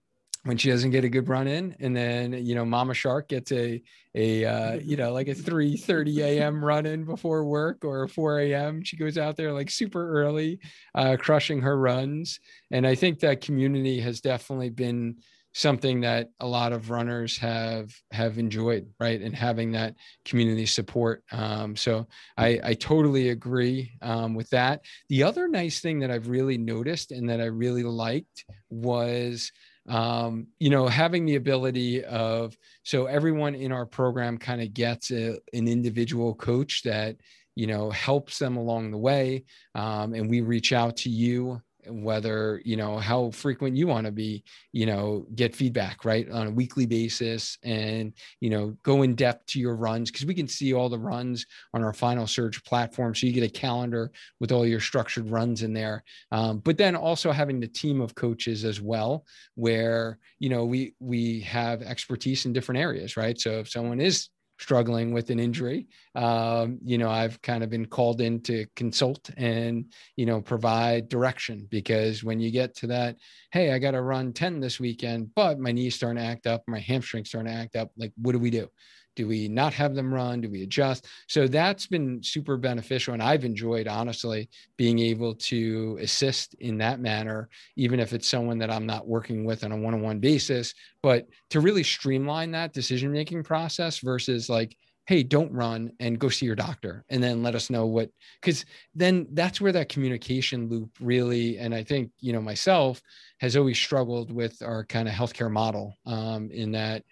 when she doesn't get a good run in and then you know mama shark gets a a uh, you know like a 3 30 a.m run in before work or 4 a.m she goes out there like super early uh, crushing her runs. And i think that community has definitely been something that a lot of runners have have enjoyed right? And having that community support. Um, so I, I totally agree um, with that. The other nice thing that i've really noticed and that i really liked was um, you know having the ability of so everyone in our program kind of gets a, an individual coach that you know helps them along the way um, and we reach out to you whether you know how frequent you want to be you know get feedback right on a weekly basis and you know go in depth to your runs because we can see all the runs on our Final Surge platform so you get a calendar with all your structured runs in there. Um, but then also having the team of coaches as well where you know we we have expertise in different areas right? So if someone is struggling with an injury, um, you know, I've kind of been called in to consult and, you know, provide direction because when you get to that, hey, I got to run 10 this weekend, but my knee's starting to act up, my hamstring's starting to act up, like, what do we do? Do we not have them run? Do we adjust? So that's been super beneficial. And I've enjoyed, honestly, being able to assist in that manner, even if it's someone that I'm not working with on a one on one basis, but to really streamline that decision making process versus like, hey don't run and go see your doctor and then let us know what because then that's where that communication loop really and i think you know myself has always struggled with our kind of healthcare model um, in that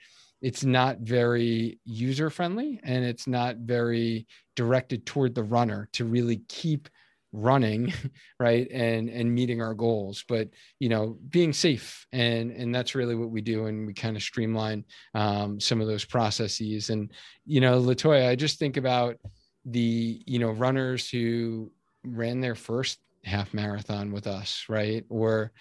it's not very user friendly and it's not very directed toward the runner to really keep running right and and meeting our goals. But you know being safe and and that's really what we do and we kind of streamline um, some of those processes. And you know latoya i just think about the you know runners who ran their first half marathon with us right? Or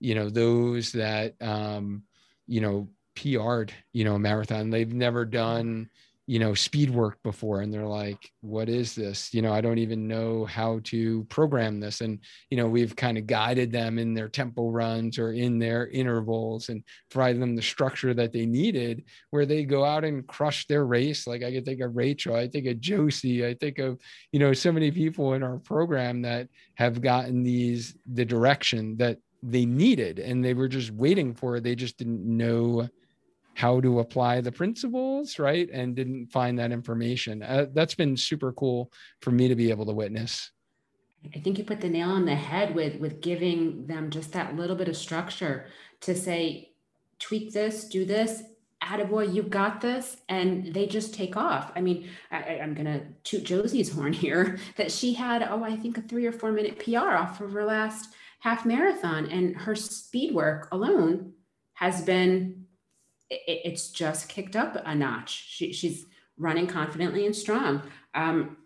you know those that um you know PR'd, you know, a marathon. They've never mm-hmm. done, you know, speed work before. And they're like, what is this? You know, I don't even know how to program this. And, you know, we've kind of guided them in their tempo runs or in their intervals and provided them the structure that they needed where they go out and crush their race. Like I could think of Rachel, I think of Josie, I think of, you know, so many people in our program that have gotten these, the direction that they needed and they were just waiting for it. They just didn't know how to apply the principles, right? And didn't find that information. Uh, that's been super cool for me to be able to witness. I think you put the nail on the head with with giving them just that little bit of structure to say, tweak this, do this, attaboy, you got this, and they just take off. I mean, I, am gonna toot Josie's horn here that she had, oh, I think a three or four minute PR off of her last half marathon, and her speed work alone has been it, it's just kicked up a notch. She, she's running confidently and strong. Um,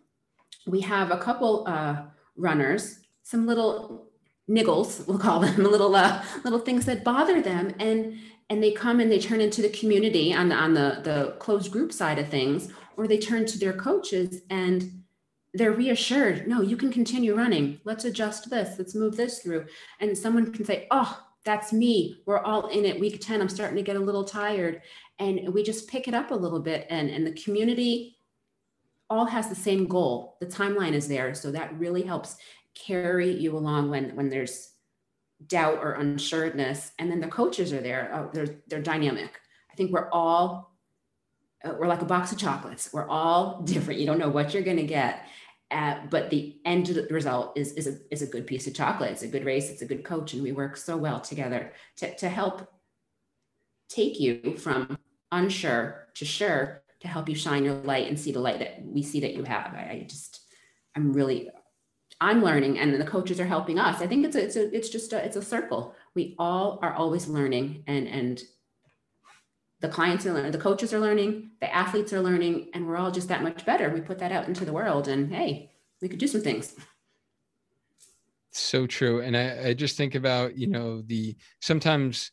we have a couple uh, runners, some little niggles, we'll call them, little uh, little things that bother them, and and they come and they turn into the community on the on the the closed group side of things, or they turn to their coaches and they're reassured. No, you can continue running. Let's adjust this. Let's move this through, and someone can say, "Oh, that's me. We're all in it. Week 10, I'm starting to get a little tired. And we just pick it up a little bit. And, and the community all has the same goal. The timeline is there. So that really helps carry you along when, when there's doubt or unsureness. And then the coaches are there. Oh, they're, they're dynamic. I think we're all, uh, we're like a box of chocolates. We're all different. You don't know what you're going to get. Uh, but the end result is, is, a, is a good piece of chocolate. It's a good race. It's a good coach. And we work so well together to, to help take you from unsure to sure to help you shine your light and see the light that we see that you have. I, I just, I'm really, I'm learning and the coaches are helping us. I think it's a, it's a, it's just a, it's a circle. We all are always learning and, and the clients are learning, the coaches are learning, the athletes are learning, and we're all just that much better. We put that out into the world, and hey, we could do some things. So true, and I, I just think about you know the sometimes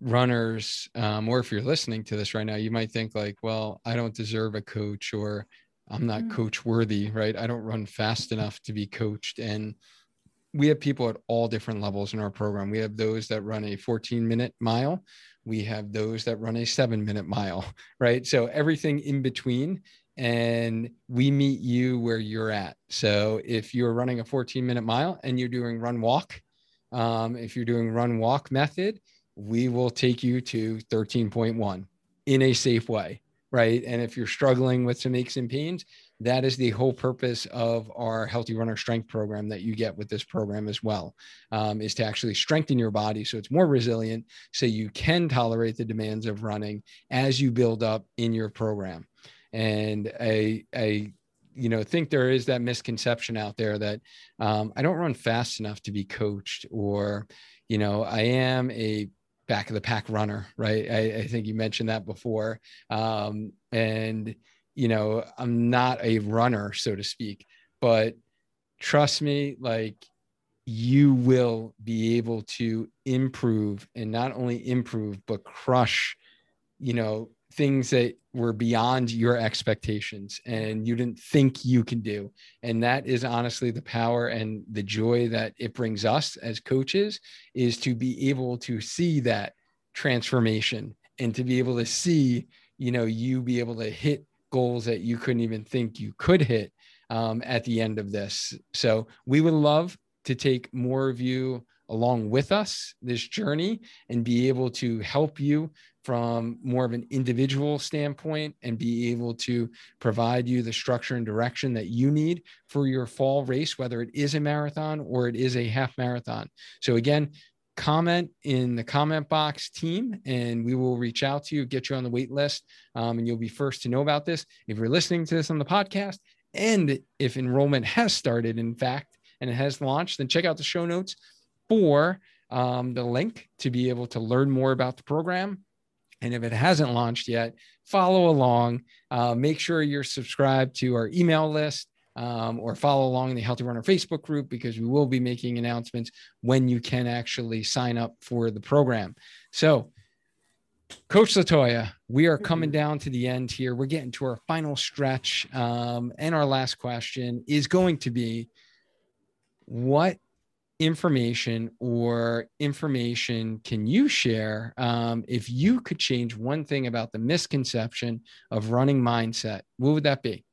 runners, um, or if you're listening to this right now, you might think like, well, I don't deserve a coach, or I'm not mm-hmm. coach worthy, right? I don't run fast enough to be coached, and we have people at all different levels in our program. We have those that run a 14 minute mile we have those that run a seven minute mile, right? So everything in between. And we meet you where you're at. So if you're running a 14 minute mile and you're doing run walk, um, if you're doing run walk method, we will take you to 13.1 in a safe way, right? And if you're struggling with some aches and pains, that is the whole purpose of our healthy runner strength program that you get with this program as well um, is to actually strengthen your body so it's more resilient so you can tolerate the demands of running as you build up in your program. And I, I you know think there is that misconception out there that um, i don't run fast enough to be coached or you know i am a back of the pack runner right? I, I think you mentioned that before. Um, and you know, I'm not a runner, so to speak, but trust me, like you will be able to improve and not only improve, but crush, you know, things that were beyond your expectations and you didn't think you can do. And that is honestly the power and the joy that it brings us as coaches is to be able to see that transformation and to be able to see, you know, you be able to hit goals that you couldn't even think you could hit um, at the end of this. So we would love to take more of you along with us this journey and be able to help you from more of an individual standpoint and be able to provide you the structure and direction that you need for your fall race, whether it is a marathon or it is a half marathon. So, again, comment in the comment box team and we will reach out to you get you on the wait list um, and you'll be first to know about this if you're listening to this on the podcast and if enrollment has started in fact and it has launched then check out the show notes for um, the link to be able to learn more about the program. And if it hasn't launched yet, follow along. Uh, make sure you're subscribed to our email list um, or follow along in the Healthy Runner Facebook group because we will be making announcements when you can actually sign up for the program. So, Coach Latoya, we are coming down to the end here. We're getting to our final stretch. Um, and our last question is going to be what information or information can you share um, if you could change one thing about the misconception of running mindset what would that be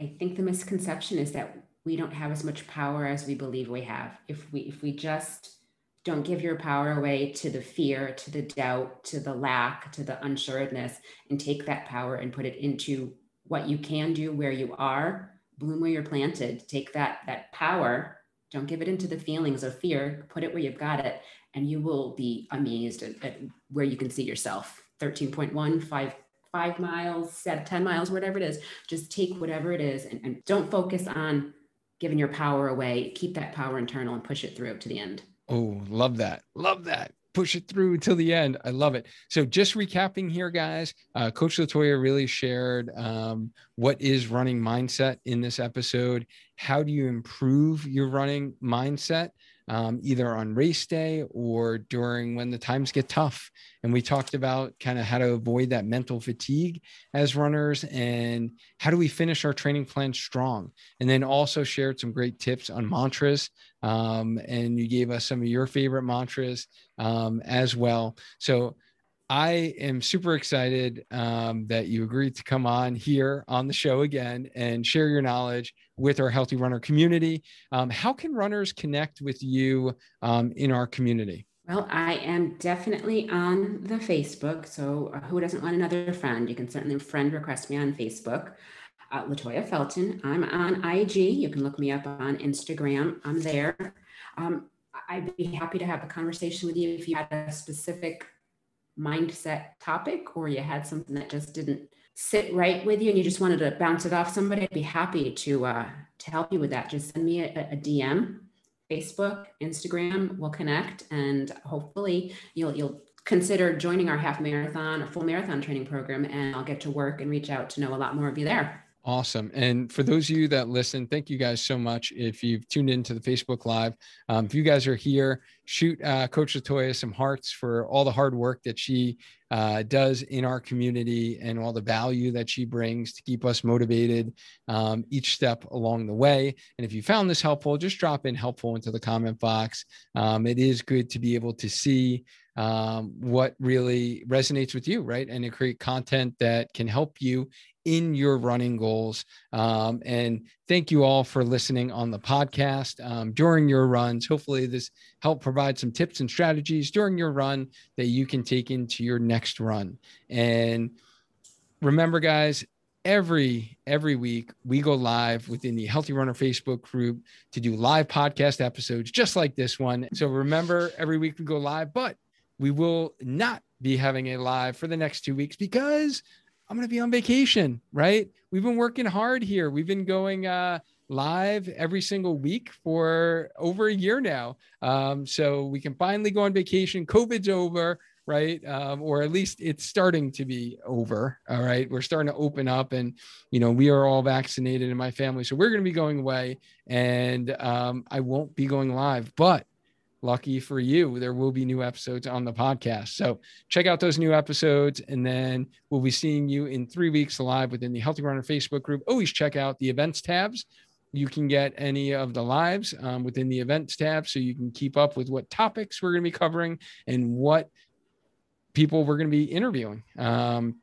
i think the misconception is that we don't have as much power as we believe we have if we if we just don't give your power away to the fear to the doubt to the lack to the unsureness and take that power and put it into what you can do where you are bloom where you're planted take that that power don't give it into the feelings of fear. Put it where you've got it, and you will be amazed at, at where you can see yourself. 13.1, five, five miles, seven, 10 miles, whatever it is. Just take whatever it is and, and don't focus on giving your power away. Keep that power internal and push it through to the end. Oh, love that. Love that push it through until the end. I love it. So just recapping here, guys, uh, Coach Latoya really shared um, what is running mindset in this episode. How do you improve your running mindset? Um, either on race day or during when the times get tough. And we talked about kind of how to avoid that mental fatigue as runners and how do we finish our training plan strong. And then also shared some great tips on mantras. Um, and you gave us some of your favorite mantras um, as well. So I am super excited um, that you agreed to come on here on the show again and share your knowledge with our Healthy Runner community. Um, how can runners connect with you um, in our community? Well, I am definitely on the Facebook. So, uh, who doesn't want another friend? You can certainly friend request me on Facebook. Uh, Latoya Felton. I'm on IG. You can look me up on Instagram. I'm there. Um, I'd be happy to have a conversation with you if you had a specific mindset topic or you had something that just didn't sit right with you and you just wanted to bounce it off somebody, I'd be happy to uh, to help you with that. Just send me a, a DM, Facebook, Instagram. We'll connect, and hopefully you'll you'll consider joining our half marathon or full marathon training program, and I'll get to work and reach out to know a lot more of you there. Awesome. And for those of you that listen, thank you guys so much. If you've tuned into the Facebook Live, um, if you guys are here, shoot uh, Coach Latoya some hearts for all the hard work that she uh, does in our community and all the value that she brings to keep us motivated um, each step along the way. And if you found this helpful, just drop in helpful into the comment box. Um, it is good to be able to see um, what really resonates with you, right? And to create content that can help you in your running goals. Um, and thank you all for listening on the podcast um, during your runs. Hopefully, this helped provide some tips and strategies during your run that you can take into your next run. And remember, guys, every every week we go live within the healthy runner facebook group to do live podcast episodes just like this one so remember every week we go live but we will not be having a live for the next two weeks because I'm going to be on vacation, right? We've been working hard here. We've been going uh, live every single week for over a year now. Um, so we can finally go on vacation. COVID's over, right? Um, or at least it's starting to be over. All right. We're starting to open up and, you know, we are all vaccinated in my family. So we're going to be going away and um, I won't be going live, but lucky for you, there will be new episodes on the podcast. So check out those new episodes. And then we'll be seeing you in three weeks live within the Healthy Runner Facebook group. Always check out the events tabs. You can get any of the lives um, within the events tab so you can keep up with what topics we're going to be covering and what people we're going to be interviewing. Um,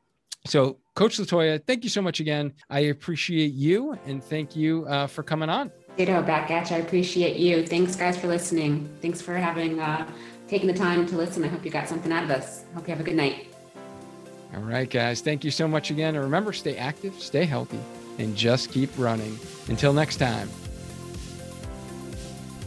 so, Coach Latoya, thank you so much again. I appreciate you and thank you uh, for coming on. Ditto, back at you. I appreciate you. Thanks, guys, for listening. Thanks for having uh, taken the time to listen. I hope you got something out of this. Hope you have a good night. All right, guys. Thank you so much again. And remember, stay active, stay healthy, and just keep running. Until next time.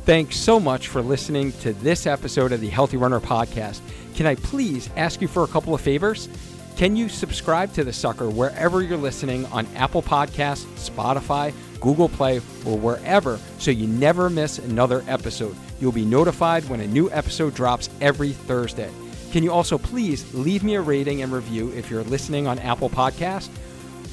Thanks so much for listening to this episode of the Healthy Runner Podcast. Can I please ask you for a couple of favors? Can you subscribe to the sucker wherever you're listening on Apple Podcasts, Spotify, Google Play, or wherever so you never miss another episode? You'll be notified when a new episode drops every Thursday. Can you also please leave me a rating and review if you're listening on Apple Podcasts?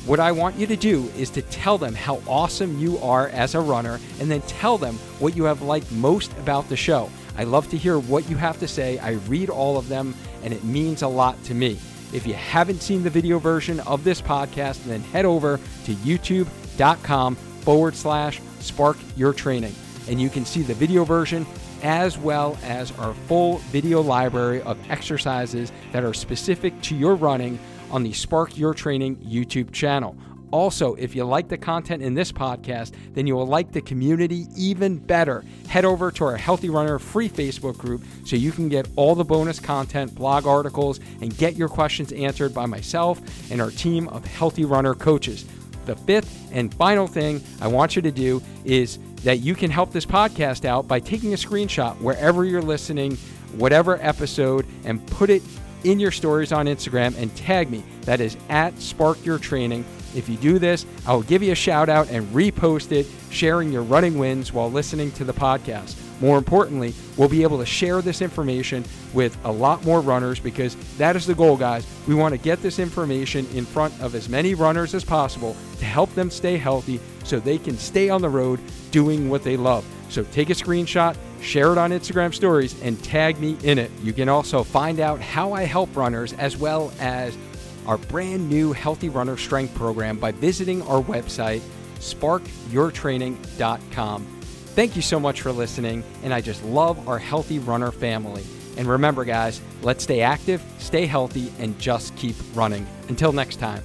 What I want you to do is to tell them how awesome you are as a runner and then tell them what you have liked most about the show. I love to hear what you have to say. I read all of them and it means a lot to me. If you haven't seen the video version of this podcast, then head over to youtube.com forward slash spark your training. And you can see the video version as well as our full video library of exercises that are specific to your running on the Spark Your Training YouTube channel. Also, if you like the content in this podcast, then you will like the community even better. Head over to our Healthy Runner free Facebook group so you can get all the bonus content, blog articles, and get your questions answered by myself and our team of Healthy Runner coaches. The fifth and final thing I want you to do is that you can help this podcast out by taking a screenshot wherever you're listening, whatever episode, and put it in your stories on Instagram and tag me. That is at Spark Your Training. If you do this, I will give you a shout out and repost it, sharing your running wins while listening to the podcast. More importantly, we'll be able to share this information with a lot more runners because that is the goal, guys. We want to get this information in front of as many runners as possible to help them stay healthy so they can stay on the road doing what they love. So take a screenshot, share it on Instagram stories, and tag me in it. You can also find out how I help runners as well as our brand new Healthy Runner Strength program by visiting our website, sparkyourtraining.com. Thank you so much for listening, and I just love our Healthy Runner family. And remember, guys, let's stay active, stay healthy, and just keep running. Until next time.